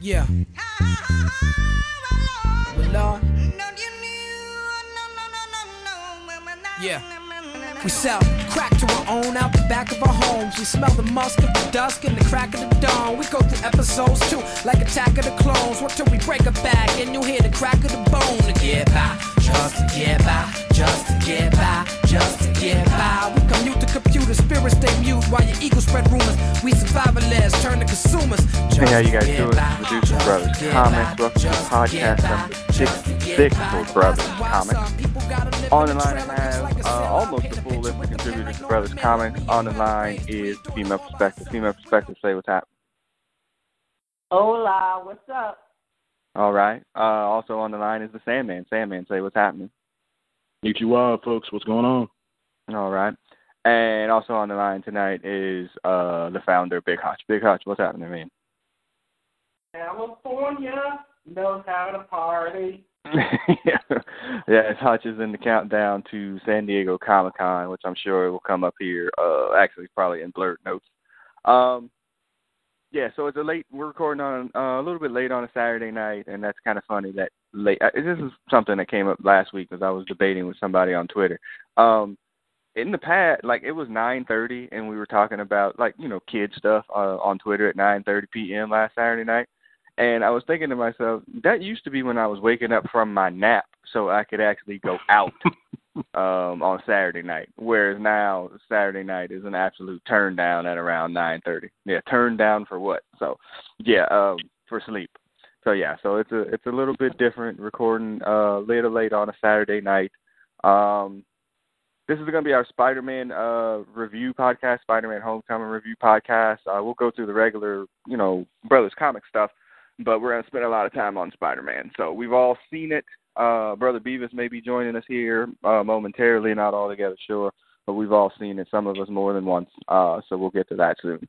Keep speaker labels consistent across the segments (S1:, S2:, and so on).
S1: Yeah. Lord. Yeah. We sell crack to our own out the back of our homes. We smell the musk of the dusk and the crack of the dawn. We go through episodes too, like Attack of the Clones. What till we break a back and you hear the crack of the bone to just to get by, just to get by, just to get by. We commute to computer, spirits stay mute while your ego spread rumors. We survivalists turn to consumers.
S2: Hey, how you guys doing? Producer Brothers Comics. Welcome to the podcast number 66 for Brothers Comics. On the line, I have uh, almost a full list of contributors to Brothers Comics. On the line is Female Perspective. Female Perspective, say what's happening.
S3: Hola, what's up?
S2: All right. Uh, also on the line is the Sandman. Sandman, say what's happening.
S4: UTY, folks. What's going on?
S2: All right. And also on the line tonight is uh, the founder, Big Hutch. Big Hutch, what's happening, man?
S3: California knows how to party.
S2: yeah, yeah. Hutch is in the countdown to San Diego Comic Con, which I'm sure will come up here. Uh, actually, probably in blurred notes. Um, yeah. So it's a late. We're recording on uh, a little bit late on a Saturday night, and that's kind of funny that late. This is something that came up last week because I was debating with somebody on Twitter. Um, in the past, like it was 9:30, and we were talking about like you know kid stuff uh, on Twitter at 9:30 p.m. last Saturday night. And I was thinking to myself, that used to be when I was waking up from my nap so I could actually go out um on Saturday night. Whereas now Saturday night is an absolute turn down at around nine thirty. Yeah, turn down for what? So yeah, um for sleep. So yeah, so it's a it's a little bit different recording uh later late on a Saturday night. Um this is going to be our Spider-Man uh, review podcast, Spider-Man Homecoming review podcast. Uh, we'll go through the regular, you know, Brothers comic stuff, but we're going to spend a lot of time on Spider-Man. So we've all seen it. Uh, Brother Beavis may be joining us here uh, momentarily, not altogether sure, but we've all seen it. Some of us more than once. Uh, so we'll get to that soon.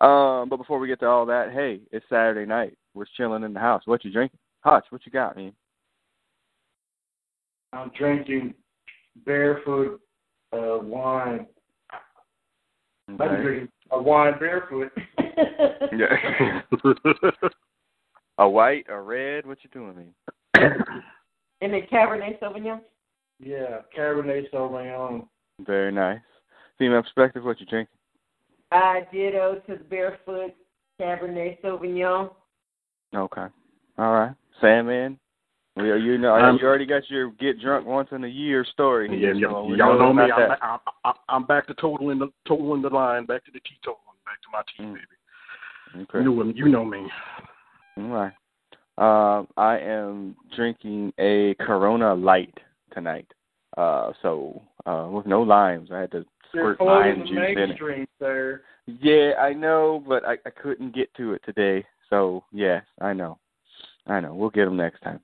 S2: Um, but before we get to all that, hey, it's Saturday night. We're chilling in the house. What you drinking? Hutch, what you got, man?
S5: I'm drinking barefoot uh, wine. I'm drinking a wine barefoot.
S2: Yeah. a white, a red, what you doing, man?
S3: And the Cabernet Sauvignon?
S5: yeah, Cabernet Sauvignon.
S2: Very nice. Female perspective, what you drinking?
S3: I ditto to the barefoot Cabernet Sauvignon.
S2: Okay. All right. Sandman. We are, you know
S4: Um,
S2: you already got your get drunk once in a year story.
S4: Yeah,
S2: here,
S4: y-
S2: so we
S4: y'all know me. I'm,
S2: that.
S4: I'm, I'm, I'm back to totaling the totaling the line, back to the teetotal, back to my tea,
S2: Mm.
S4: baby.
S2: Okay.
S4: You know, you know me.
S2: All right. Um, I am drinking a Corona Light tonight. Uh, so uh, with no limes, I had to squirt lime juice in it.
S5: sir.
S2: Yeah, I know, but I, I couldn't get to it today. So yes, I know, I know. We'll get them next time.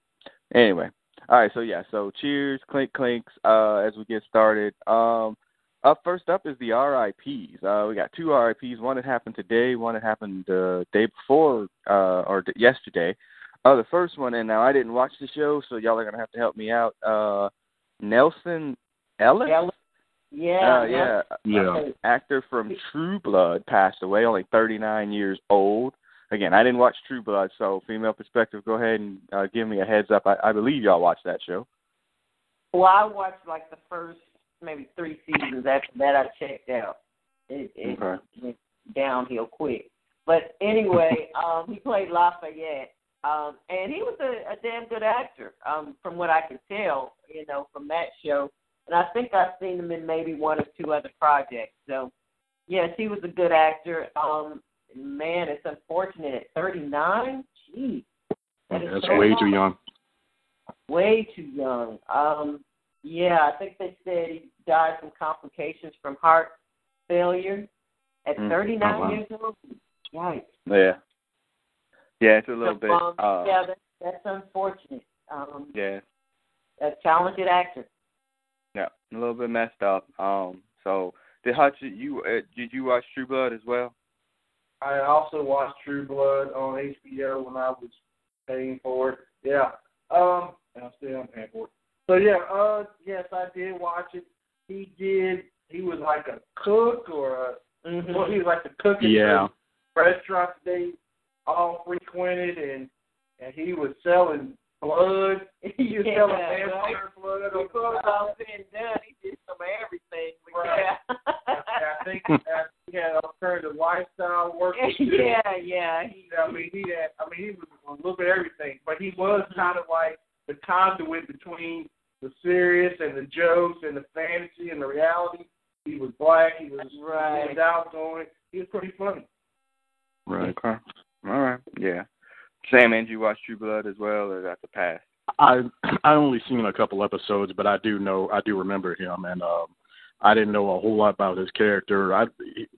S2: Anyway, all right. So yeah, so cheers, clink clinks. Uh, as we get started. Um, up first up is the RIPS. Uh, we got two RIPS. One that happened today. One that happened the day before, uh, or d- yesterday. Uh, the first one, and now I didn't watch the show, so y'all are gonna have to help me out. Uh, Nelsan Ellis.
S3: Ellis? Yeah.
S2: Uh, yeah,
S4: Yeah.
S2: uh, actor from True Blood passed away, only 39 years old. Again, I didn't watch True Blood, so female perspective, go ahead and uh, give me a heads up. I, I believe y'all watched that show.
S3: Well, I watched like the first maybe three seasons. After that, I checked out. It, it
S2: Okay.
S3: went downhill quick. But anyway, um, he played Lafayette, um, and he was a, a damn good actor, um, from what I can tell, you know, from that show. And I think I've seen him in maybe one or two other projects. So, yes, he was a good actor. Um, man, it's unfortunate at 39. Jeez, that
S4: That's
S3: so
S4: way
S3: young
S4: too young.
S3: way too young. Um, yeah, I think they said he died from complications from heart failure at
S2: Mm.
S3: 39
S4: Oh, wow.
S3: years old. Right.
S2: Yeah. Yeah, it's a little
S3: So,
S2: bit.
S3: um,
S2: Uh,
S3: yeah, that, that's unfortunate. Um,
S2: yeah,
S3: a talented actor.
S2: yeah, a little bit messed up. Um, so did Hutch, you uh, did you watch True Blood as well?
S5: I also watched True Blood on HBO when I was paying for it. Yeah. Um, and I'm still am paying for it. So yeah, uh, yes, I did watch it. He did. He was like a cook or a
S3: Mm-hmm.
S5: well, he was like a cook at
S4: Yeah.
S5: the restaurant that they all frequented, and and he was selling blood. he was
S3: Yeah,
S5: selling
S3: right.
S5: vampire blood. on the
S3: Before it
S5: side.
S3: all said and done, he did some of everything.
S5: Right.
S3: yeah.
S5: I think uh, he had alternative lifestyle workers. too.
S3: yeah, yeah. He,
S5: I mean, he had. I mean, he was a little bit of everything, but he was kind of like the conduit between the serious and the jokes and the fantasy and the reality. He was black. He was
S3: Right.
S5: he was outgoing. He was pretty funny.
S2: Right. Okay. All right. Yeah. Sam, did you watch True Blood as well, or that's a pass?
S4: I I only seen a couple episodes, but I do know I do remember him, and um, I didn't know a whole lot about his character. I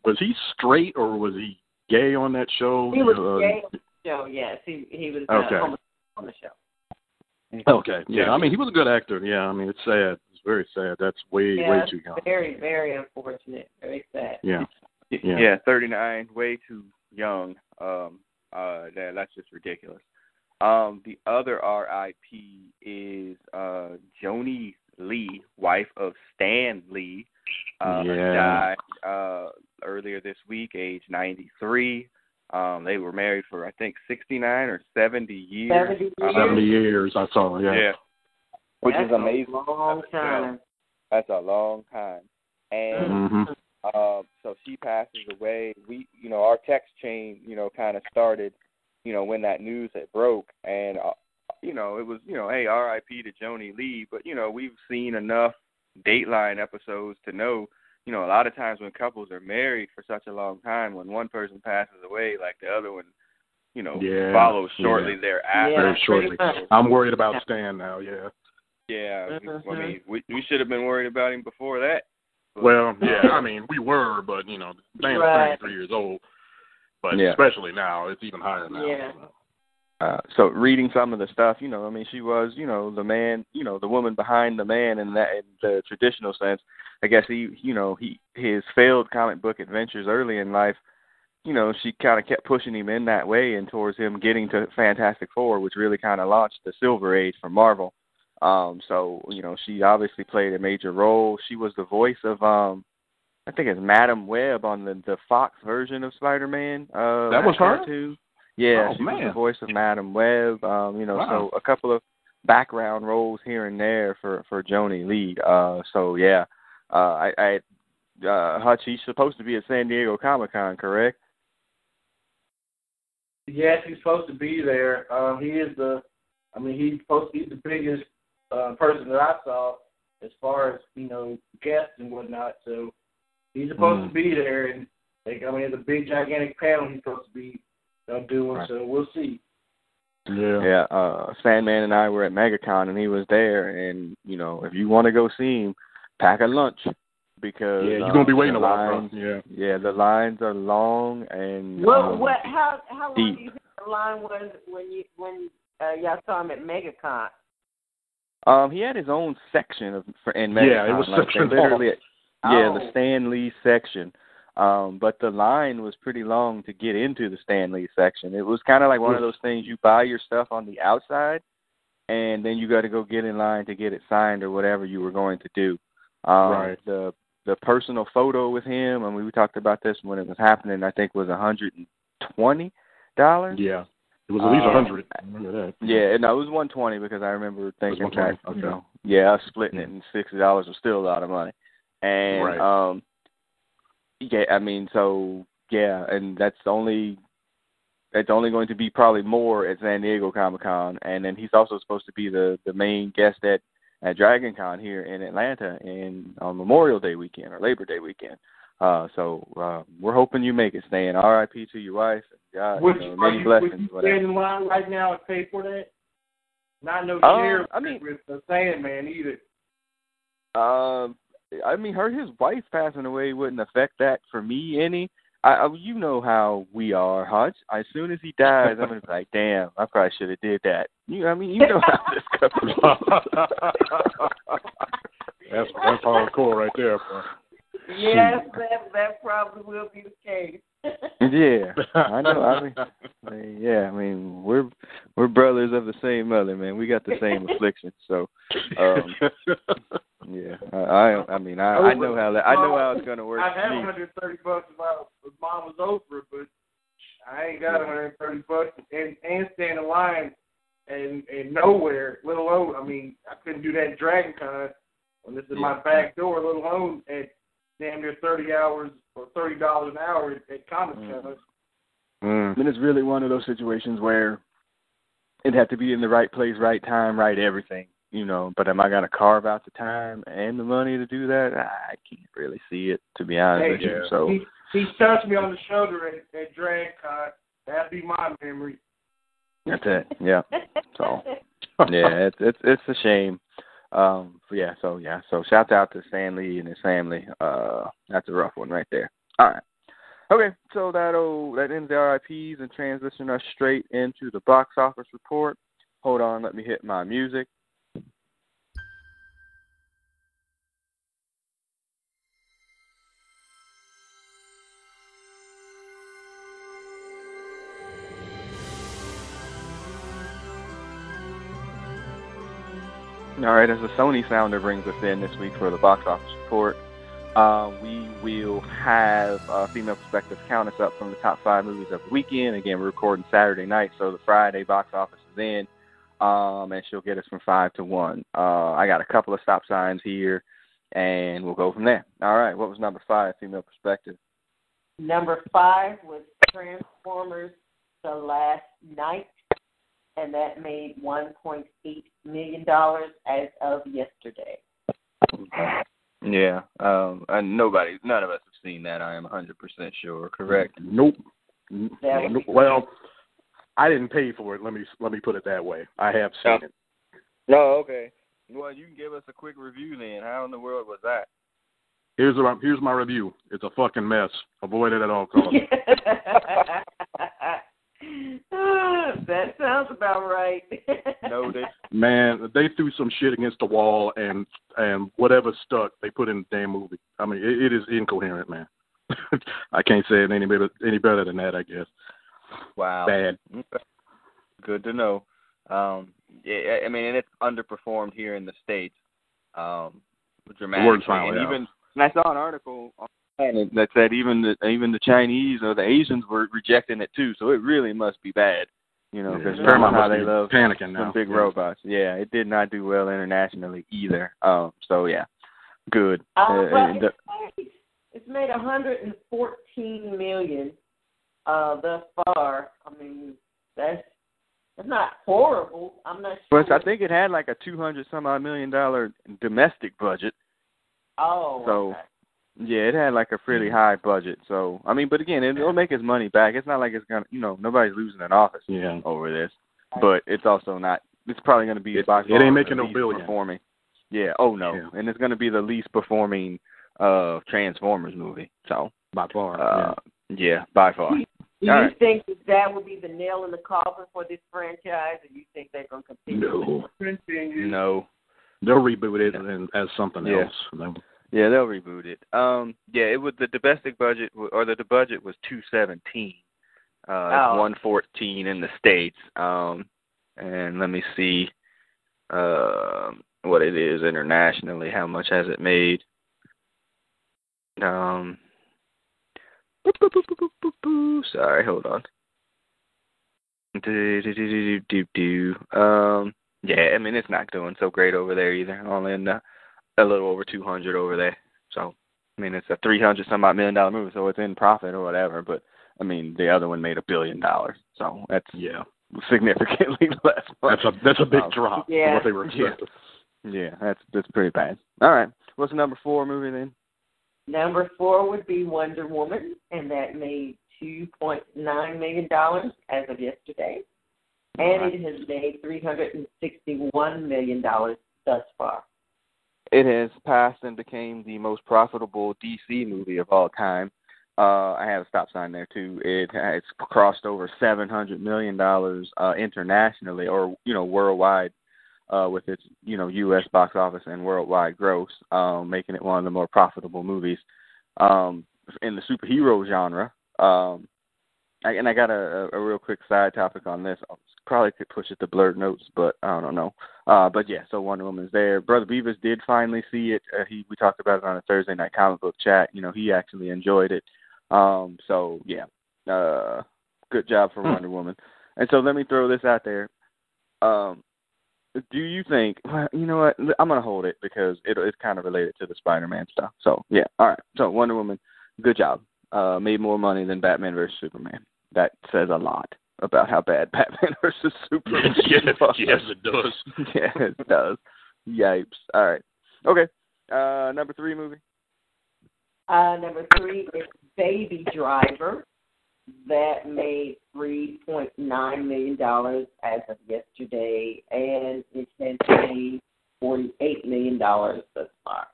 S4: was he straight or was he gay on that show?
S3: he was
S4: Uh,
S3: gay on the show. Yes, he he was uh,
S4: Okay.
S3: on, on the show.
S4: Okay, yeah. I mean, he was a good actor. Yeah, I mean, it's sad. It's very sad. That's way
S3: Yeah,
S4: way too young.
S3: Very, very unfortunate. Very sad.
S4: Yeah. Yeah.
S2: Yeah, 39, way too young. Um, uh, that that's just ridiculous. Um, the other RIP is uh Joni Lee, wife of Stan Lee. Uh,
S4: Yeah.
S2: died uh earlier this week, age 93. Um, they were married for I think 69 or 70 years.
S3: 70 years?
S2: Um,
S4: Seventy years, I saw. Yeah.
S2: yeah, which
S3: That's
S2: is amazing.
S3: A long time.
S2: That's a long time. And
S4: hmm
S2: uh, so she passes away. We, you know, our text chain, you know, kind of started, you know, when that news had broke, and uh, you know, it was, you know, hey, R.I.P. to Joni Lee. But you know, we've seen enough Dateline episodes to know, you know, a lot of times when couples are married for such a long time, when one person passes away, like the other one, you know,
S4: Yeah,
S2: follows shortly
S4: yeah.
S2: thereafter.
S3: Yeah,
S4: Very shortly. I'm worried about Stan now. Yeah.
S2: Yeah, we- I mean, we we should have been worried about him before that. But-
S4: Well, yeah. I mean, we were, but you know, Stan's
S3: Right.
S4: 33 years old. But
S2: Yeah.
S4: especially now, it's even higher now.
S3: Yeah.
S2: uh so reading some of the stuff you know i mean she was you know the man you know the woman behind the man in that in the traditional sense i guess he you know he his failed comic book adventures early in life you know she kind of kept pushing him in that way and towards him getting to fantastic four which really kind of launched the silver age for marvel um so you know she obviously played a major role she was the voice of um I think it's Madam Web on the the Fox version of Spider Man. Uh
S4: That was her?
S2: cartoon. Yeah,
S4: Oh,
S2: she was the voice of Madam Web. Um, you know,
S4: Wow.
S2: so a couple of background roles here and there for for Joni Lee. Uh, so yeah, uh, I, I uh, Hutch, he's supposed to be at San Diego Comic Con, correct?
S5: Yes, he's supposed to be there. Um, he is the. I mean, he's supposed to be the biggest uh, person that I saw as far as you know guests and whatnot. So he's supposed
S4: Mm.
S5: to be there, and like, I mean, it's a big gigantic panel he's supposed to be uh, doing.
S2: Right.
S5: So we'll see.
S4: Yeah.
S2: Yeah. Uh, Sandman and I were at MegaCon, and he was there. And you know, if you want to go see him, pack a lunch because
S4: Yeah, you're
S2: uh,
S4: gonna be waiting a while.
S2: lines-
S4: bro. Yeah.
S2: Yeah, the lines are long and
S3: What?
S2: um,
S3: What? How? How long
S2: deep.
S3: do you think the line was when you when uh, y'all saw him at MegaCon?
S2: Um, he had his own section of for in
S4: Yeah, it was
S2: like,
S4: sectioned
S2: they literally, yeah, the
S3: Oh.
S2: Stan Lee section. Um, but the line was pretty long to get into the Stan Lee section. It was kind of like one of those things you buy your stuff on the outside, and then you got to go get in line to get it signed or whatever you were going to do. Um,
S4: Right.
S2: The the personal photo with him, and we talked about this when it was happening. I think was a hundred and twenty dollars.
S4: Yeah. It was at least a
S2: Uh,
S4: hundred. Remember that?
S2: Yeah, no, it was one twenty because I remember thinking
S4: It was 120,
S2: back, you
S4: okay.
S2: know, yeah, splitting it and sixty dollars was still a lot of money. And
S4: Right.
S2: um yeah, I mean so yeah, and that's only that's only going to be probably more at San Diego Comic Con and then he's also supposed to be the the main guest at at Dragon Con here in Atlanta in on Memorial Day weekend or Labor Day weekend. Uh so uh we're hoping you make it, Stan. R.I.P. to your wife. God,
S5: Would
S2: you know, many
S5: are you,
S2: blessings,
S5: would you
S2: whatever.
S5: stand in line right now and pay for that? Not no
S2: Um, I mean-
S5: with the Sandman either.
S2: Um, I mean, her his wife passing away wouldn't affect that for me any. I, I you know how we are, Hutch. As soon as he dies, I'm gonna be like, damn, I probably should have did that. You, I mean, you know how this goes.
S4: that's that's hardcore right there, bro.
S3: Yes, that that probably will be the case.
S2: yeah, I know. I mean, I mean, yeah, I mean, we're we're brothers of the same mother, man. We got the same affliction, so um, yeah. I, I, I mean, I, I know how that. I know how it's gonna work.
S5: I'd have 130 bucks if, I, if mine was over, but I I ain't got 130 bucks and and stand in line and and nowhere, let alone I mean I couldn't do that in Dragon Con when this is my back door, let alone at damn near 30 hours or thirty dollars an hour at Comic Con.
S2: Mm. Mm. And it's really one of those situations where it had to be in the right place, right time, right everything. You know, but am I gonna carve out the time and the money to do that? I can't really see it, to be honest
S5: hey,
S2: with you. So
S5: he, he touched me on the shoulder at, at Dragon Con. That'd be my memory.
S2: That's it. Yeah. So yeah, it's it's it's a shame. Um but yeah, so yeah, so shout out to Stan Lee and his family. Uh that's a rough one right there. All right. Okay, so that'll that ends the RIPs and transition us straight into the box office report. Hold on, let me hit my music. All right, as the Sony sounder brings us in this week for the box office report, uh, we will have uh, Female Perspective count us up from the top five movies of the weekend. Again, we're recording Saturday night, so the Friday box office is in, um, and she'll get us from five to one. Uh, I got a couple of stop signs here, and we'll go from there. All right, what was number five, Female Perspective?
S3: Number five was Transformers: The Last Knight, and that made one point eight million dollars as of yesterday.
S2: Yeah, um, and nobody, none of us have seen that. I am 100% sure. Correct?
S4: Nope. nope. Well, I didn't pay for it. Let me let me put it that way. I have seen
S2: no.
S4: it.
S2: No, okay. Well, you can give us a quick review then. How in the world was that?
S4: Here's a, here's my review. It's a fucking mess. Avoid it at all costs.
S3: that sounds about right.
S2: Noted.
S4: Man, they threw some shit against the wall, and and whatever stuck, they put in the damn movie. I mean, it, it is incoherent, man. I can't say it any better any better than that. I guess.
S2: Wow.
S4: Bad.
S2: Good to know. Um, yeah, I mean, and it's underperformed here in the states. Um, dramatically, and even and I saw an article that said even the even the Chinese or the Asians were rejecting it too. So it really must be bad, you know, because
S4: yeah,
S2: how they love
S4: panicking now.
S2: big
S4: yeah.
S2: robots. Yeah, it did not do well internationally either. Um, so yeah, good.
S3: Uh,
S2: uh,
S3: well,
S2: the,
S3: it's, made, it's made 114 million uh, thus far. I mean, that's that's not horrible. I'm not sure.
S2: But I think it had like a 200 some odd million dollar domestic budget.
S3: Oh.
S2: So.
S3: Okay.
S2: Yeah, it had like a pretty high budget. So I mean, but again, it, it'll make his money back. It's not like it's gonna, you know, nobody's losing an office
S4: yeah.
S2: over this. But it's also not. It's probably going to be
S4: it,
S2: box
S4: it ain't making no billion.
S2: performing. Yeah. Oh no.
S4: Yeah.
S2: And it's going to be the least performing uh Transformers movie. So
S4: by far.
S2: uh, yeah. yeah, by far.
S3: Do you
S2: All right.
S3: think that, that would be the nail in the coffin for this franchise, or you think they're going to continue?
S4: No.
S5: Continue.
S2: No.
S4: They'll reboot it and as something
S2: Yeah.
S4: else.
S2: Yeah, they'll reboot it. Um, yeah, it was the domestic budget, or the, the budget was two seventeen, uh,
S3: Oh.
S2: one fourteen in the states. Um, and let me see, um, what it is internationally. How much has it made? Um, boop, boop, boop, boop, boop, boop, boop. sorry, hold on. Do, do, do, do, do, do, do. Um, yeah, I mean it's not doing so great over there either. Only in the a little over 200 over there. So, I mean, it's a 300 some odd million dollar movie, so it's in profit or whatever. But I mean, the other one made a billion dollars, so that's
S4: yeah.
S2: significantly less.
S4: That's a that's a big
S2: Um,
S4: drop
S3: yeah.
S4: from what they were
S2: Yeah.
S4: expecting.
S2: Yeah, that's that's pretty bad. All right, what's the number four movie then?
S3: Number four would be Wonder Woman, and that made two point nine million dollars as of yesterday, and
S2: Alright.
S3: it has made three hundred and sixty-one million dollars thus far.
S2: It has passed and became the most profitable DC movie of all time. Uh, I have a stop sign there too. It has crossed over seven hundred million dollars uh, internationally, or you know, worldwide, uh, with its you know U.S. box office and worldwide gross, um, making it one of the more profitable movies um, in the superhero genre. Um, and I got a, a, real quick side topic on this. I probably could push it to blurred notes, but I don't know. Uh, but yeah, so Wonder Woman's there. Brother Beavis did finally see it. Uh, he we talked about it on a Thursday night comic book chat. You know, he actually enjoyed it. Um, so yeah, uh, good job for Wonder Woman. And so let me throw this out there. Um, do you think? Well, you know what? I'm gonna hold it because it, it's kind of related to the Spider-Man stuff. So yeah, all right. So Wonder Woman, good job. Uh, made more money than Batman versus Superman. That says a lot about how bad Batman versus Superman.
S4: yes,
S2: was.
S4: yes, it does.
S2: yeah, it does. Yipes. All right. Okay. Uh, number three movie.
S3: Uh, number three is Baby Driver. That made three point nine million dollars as of yesterday, and it has made forty eight million dollars thus far.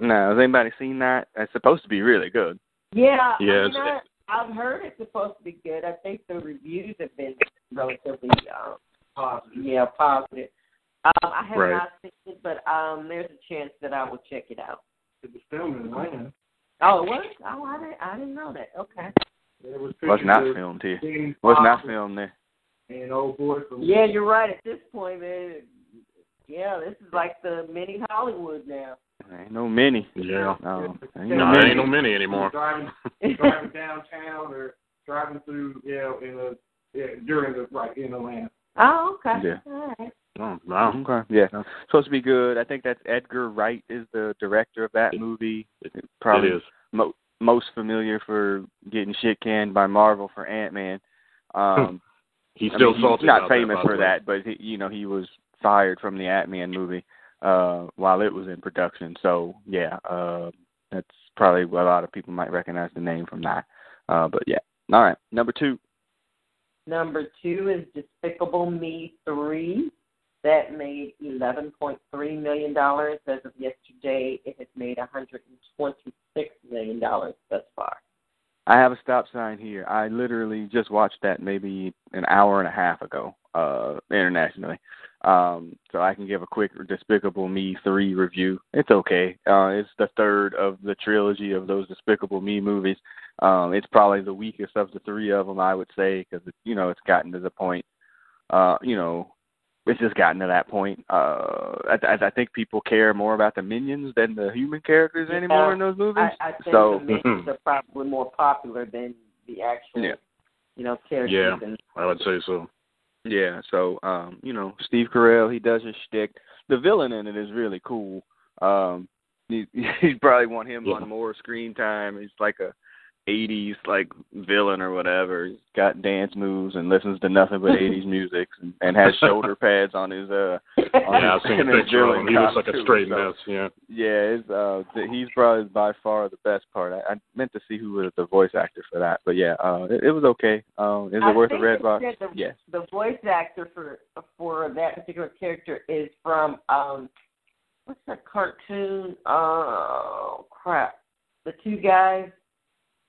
S2: No, has anybody seen that? It's supposed to be really good.
S3: Yeah,
S4: Yeah,
S3: I mean, I, I've heard it's supposed to be good. I think the reviews have been relatively, um,
S5: Positive.
S3: yeah, positive. Um, I have
S4: Right.
S3: not seen it, but um, there's a chance that I will check it out.
S5: It was filmed in Atlanta.
S3: Oh, it was? Oh, I didn't, I didn't know that. Okay.
S5: There was
S2: Was not filmed here.
S5: Jamie
S2: Was not filmed there.
S5: And old boy from
S3: Yeah, you're right. At this point, man, yeah, this is like the mini Hollywood now.
S2: Ain't no mini.
S4: Yeah.
S2: No, ain't no
S4: No,
S2: mini.
S4: ain't no many anymore.
S5: driving driving downtown or driving through, you know, in a yeah, during the right in Atlanta.
S3: Oh, okay.
S2: Yeah.
S3: All right.
S4: Oh, wow.
S2: Okay. Yeah. Supposed to be good. I think that's Edgar Wright is the director of that movie. It, Probably
S4: It is.
S2: mo- most familiar for getting shit canned by Marvel for Ant Man. Um,
S4: He's
S2: I
S4: still
S2: mean,
S4: salty.
S2: He's not
S4: about
S2: famous
S4: that,
S2: for that, but he, you know he was fired from the Ant Man movie uh, while it was in production. So yeah, uh, that's probably a lot of people might recognize the name from that. Uh, but yeah, all right. Number two.
S3: Number two is Despicable Me 3. That made $11.3 million as of yesterday. It has made $126 million thus far.
S2: I have a stop sign here. I literally just watched that maybe an hour and a half ago, uh, internationally. Um, so I can give a quick Despicable Me 3 review. It's okay. Uh, it's the third of the trilogy of those Despicable Me movies. Um, it's probably the weakest of the three of them, I would say, because, you know, it's gotten to the point, uh, you know, it's just gotten to that point. Uh, I, I, I think people care more about the minions than the human characters
S3: Yeah.
S2: anymore in those movies.
S3: I, I think
S2: so,
S3: the minions are probably more popular than the actual,
S2: Yeah.
S3: you know, characters.
S4: Yeah.
S3: And,
S4: I would say so.
S2: Yeah, so um, you know, Steve Carell, he does his shtick. The villain in it is really cool. Um, he, he'd probably want him
S4: Yeah.
S2: on more screen time. He's like a '80s like villain or whatever. He's got dance moves and listens to nothing but '80s music and, and has shoulder pads on his uh. On
S4: Yeah, I've
S2: his,
S4: seen a
S2: in
S4: picture of him.
S2: villain
S4: He looks like a
S2: costume,
S4: straight
S2: so-
S4: mess. Yeah.
S2: yeah, it's, uh, th- he's probably by far the best part. I, I meant to see who was the voice actor for that, but yeah, uh, it, it was okay. Um, is it
S3: I
S2: worth a red box?
S3: said The,
S2: Yes.
S3: the voice actor for for that particular character is from um what's that cartoon? Oh crap! The two guys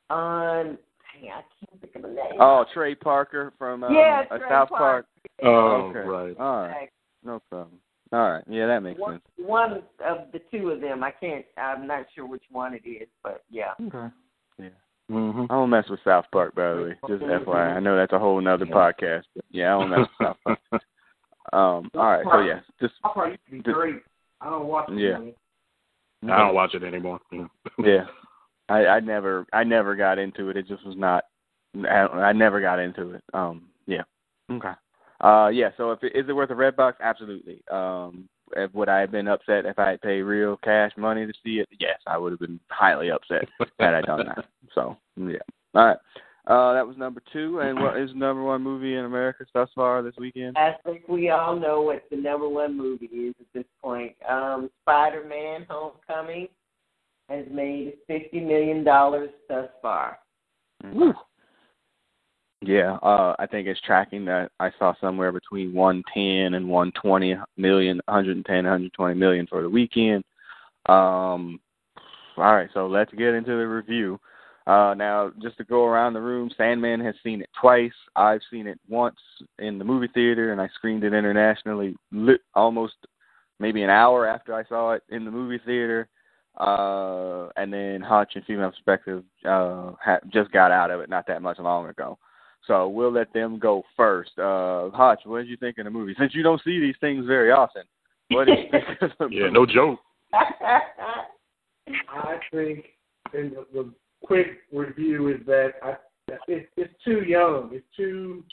S3: on dang, I can't think of the name.
S2: Oh, Trey Parker from um,
S3: Yeah,
S2: uh,
S3: Trey
S2: South
S3: Parker.
S2: Park.
S4: Oh,
S2: okay.
S4: right.
S2: All right, no problem. All right, yeah, that makes
S3: one,
S2: sense.
S3: one of the two of them. I can't. I'm not sure which one it is, but yeah.
S2: Okay. Yeah.
S4: Mm-hmm.
S2: I don't mess with South Park, by the way. Just FYI. I know that's a whole nother
S4: Yeah.
S2: podcast, but yeah, I don't mess with South Park. Um. All right. So yeah, just
S5: I probably used to be great. I don't watch it.
S2: Yeah.
S5: anymore.
S4: I don't watch it anymore. Yeah.
S2: yeah. I I never I never got into it. It just was not. I, I never got into it. Um. Yeah. Okay. Uh. Yeah. So if it, is it worth a red box? Absolutely. Um. If, would I have been upset if I had paid real cash money to see it? Yes, I would have been highly upset had I done that. So yeah. All right. Uh, that was number two. And what is number one movie in America thus far this weekend?
S3: I think we all know what the number one movie is at this point. Um, Spider-Man: Homecoming has made fifty million dollars thus far.
S2: Woo. Yeah, uh, I think it's tracking that I saw somewhere between 110 and 120 million, 110, 120 million for the weekend. Um, all right, so let's get into the review. Uh, now, just to go around the room, Sandman has seen it twice. I've seen it once in the movie theater, and I screened it internationally lit, almost maybe an hour after I saw it in the movie theater. Uh, and then Hutch and Female Perspective uh, ha- just got out of it not that much long ago. So we'll let them go first. Uh, Hutch, what did you think of the movie? Since you don't see these things very often, what did you think of the
S4: Yeah, no joke.
S5: I think, and the, the quick review is that I it's it's too young. It's too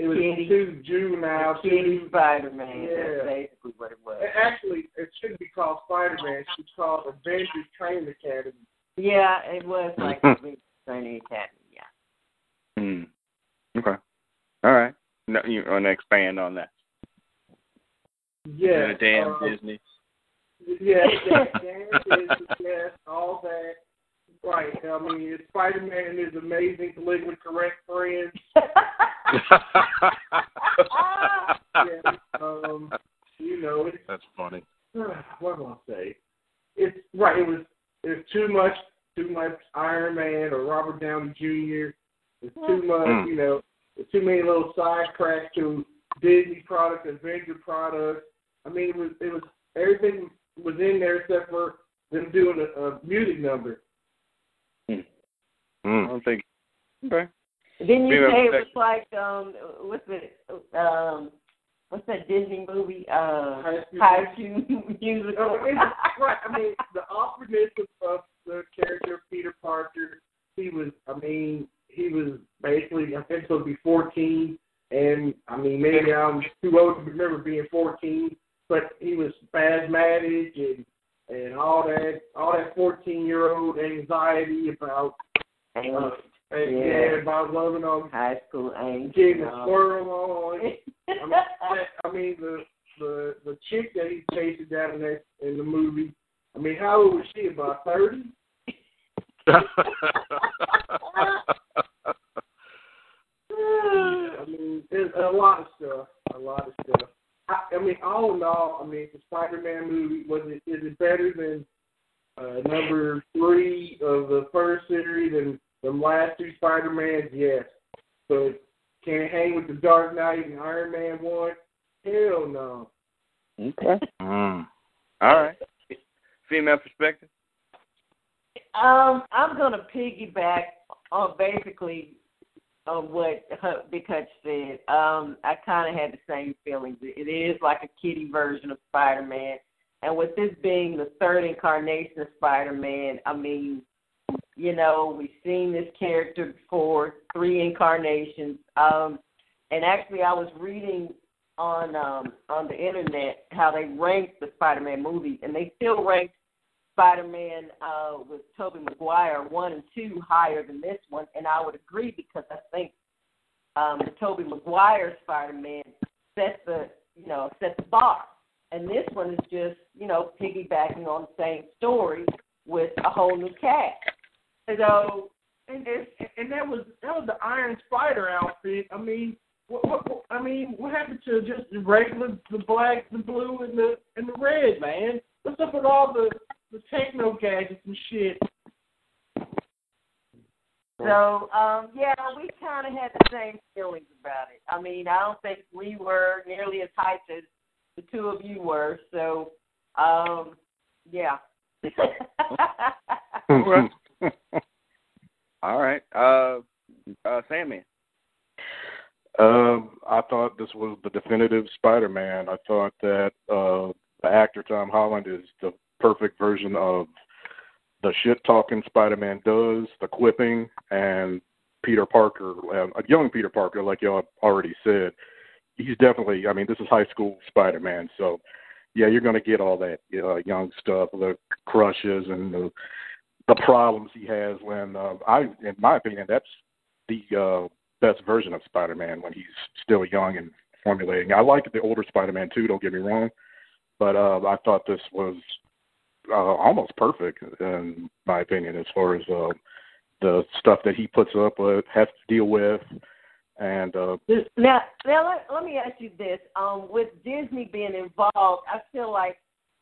S5: it was
S3: Kitty,
S5: too juvenile.
S3: Kitty
S5: Too,
S3: Spider-Man.
S5: Yeah.
S3: That's basically what it was.
S5: actually, it shouldn't be called Spider-Man. It should be called Avengers Training Academy.
S3: Yeah, it was like a big training academy. Yeah.
S2: Hmm. Okay. All right. No, you want to expand on that?
S5: Yeah.
S2: Damn
S5: uh,
S2: Disney.
S5: Yes, yes, yes, yes, all that. Right. I mean, Spider-Man and his amazing politically correct friends. Yeah. Um, you know, it's,
S4: That's funny.
S5: what am I say? It's right. It was it was too much, too much Iron Man or Robert Downey Jr. It's too much,
S4: Mm.
S5: you know, too many little side cracks to Disney products, Avenger products. I mean, it was it was everything was in there except for them doing a, a music number.
S2: I
S4: Mm.
S2: don't think. Okay.
S3: Didn't you
S2: Female
S3: say it was like um what's it um what's that Disney movie uh
S5: High School
S3: Musical?
S5: Right. I mean, the awkwardness of, of the character Peter Parker. He was. I mean, he was basically. I think supposed to be 14, and I mean, maybe I'm too old to remember being 14, but he was spasmodic and and all that, all that 14 year old anxiety about, uh, and,
S3: Yeah.
S5: yeah, about loving on,
S3: High School Angel.
S5: getting a squirrel on. I mean, I mean the the the chick that he chases down in that in the movie. I mean, how old was she? About thirty? I mean, there's a lot of stuff. A lot of stuff. I, I mean, all in all, I mean, the Spider-Man movie was it is it better than uh, number three of the first series and the last two Spider-Mans? Yes. But can it hang with the Dark Knight and Iron Man one? Hell no.
S2: Okay.
S4: mm.
S2: All right. Female perspective.
S3: Um, I'm gonna piggyback on basically on what Big Hutch said. Um, I kind of had the same feelings. It is like a kiddie version of Spider-Man, and with this being the third incarnation of Spider-Man, I mean, you know, we've seen this character before, three incarnations. Um, and actually, I was reading on um on the internet how they ranked the Spider-Man movie, and they still ranked Spider-Man uh, with Tobey Maguire one and two higher than this one, and I would agree because I think um, the Tobey Maguire Spider-Man set the you know set the bar, and this one is just you know piggybacking on the same story with a whole new cast. So
S5: And, and and that was that was the Iron Spider outfit. I mean, what, what, what I mean, what happened to just the regular, the black, the blue, and the and the red, man? What's up with all the the techno gadgets and shit?
S3: So, um, yeah, we kind of had the same feelings about it. I mean, I don't think we were nearly as hyped as the two of you were. So, um, yeah.
S2: All right. Uh, uh, Sandman.
S4: Um, I thought this was the definitive Spider-Man. I thought that uh, the actor Tom Holland is the perfect version of the shit talking Spider-Man does, the quipping, and Peter Parker, uh, a young Peter Parker, like y'all already said. He's definitely. I mean, this is high school Spider-Man, so yeah, you're going to get all that uh, young stuff, the crushes and the the problems he has when uh, I, in my opinion, that's the uh, best version of Spider-Man when he's still young and formulating. I like the older Spider-Man too. Don't get me wrong, but uh, I thought this was uh, almost perfect in my opinion as far as uh, the stuff that he puts up with, has to deal with, and uh,
S3: now, now let, let me ask you this: um, with Disney being involved, I feel like,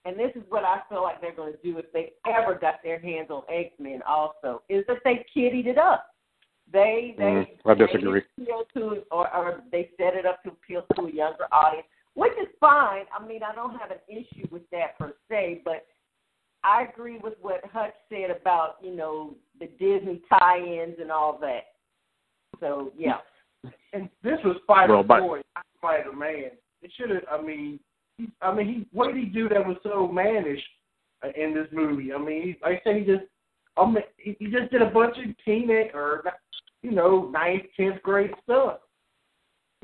S3: and this is what I feel like they're going to do if they ever got their hands on X Men, also, is that they kiddied it up. They they
S4: Mm, I disagree.
S3: They appeal to or, or they set it up to appeal to a younger audience, which is fine. I mean, I don't have an issue with that per se, but I agree with what Hutch said about you know the Disney tie-ins and all that. So yeah.
S5: And this was Spider
S4: Well, but-
S5: Boy, not Spider Man. It should have. I mean, he, I mean, he what did he do that was so mannish uh, in this movie? I mean, he, like I said, he just, I mean, he, he just did a bunch of teenage or you know, ninth, tenth grade stuff.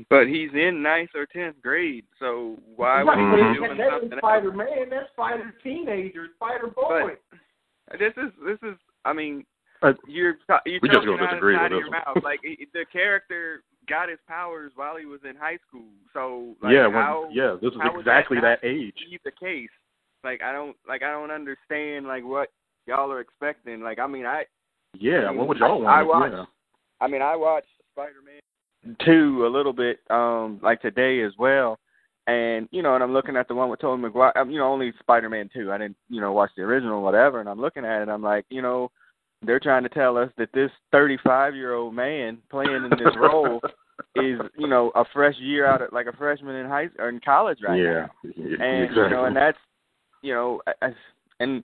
S2: But he's in ninth or tenth grade, so why would he be doing
S5: that
S2: something
S5: is Spider Man. That's Spider Teenager, Spider Boy.
S2: else? This is this is. I mean,
S4: Uh,
S2: you're you're
S4: we just gonna
S2: out
S4: disagree with this
S2: mouth. Like the character got his powers while he was in high school, so like
S4: yeah, when, yeah, this is exactly
S2: that
S4: that, age.
S2: the case? Like I don't like I don't understand like what y'all are expecting. Like I mean I
S4: Yeah, what would y'all want?
S2: I
S4: want?
S2: watched- I mean, I watched Spider Man two a little bit, um, like today as well, and you know, and I'm looking at the one with Tobey Maguire. Um, you know, only Spider Man two. I didn't, you know, watch the original, whatever. And I'm looking at it, I'm like, you know, they're trying to tell us that this 35 year old man playing in this role is, you know, a fresh year out of like a freshman in high or in college right
S4: yeah,
S2: now
S4: yeah,
S2: and
S4: exactly.
S2: you know, and that's you know, I, I, and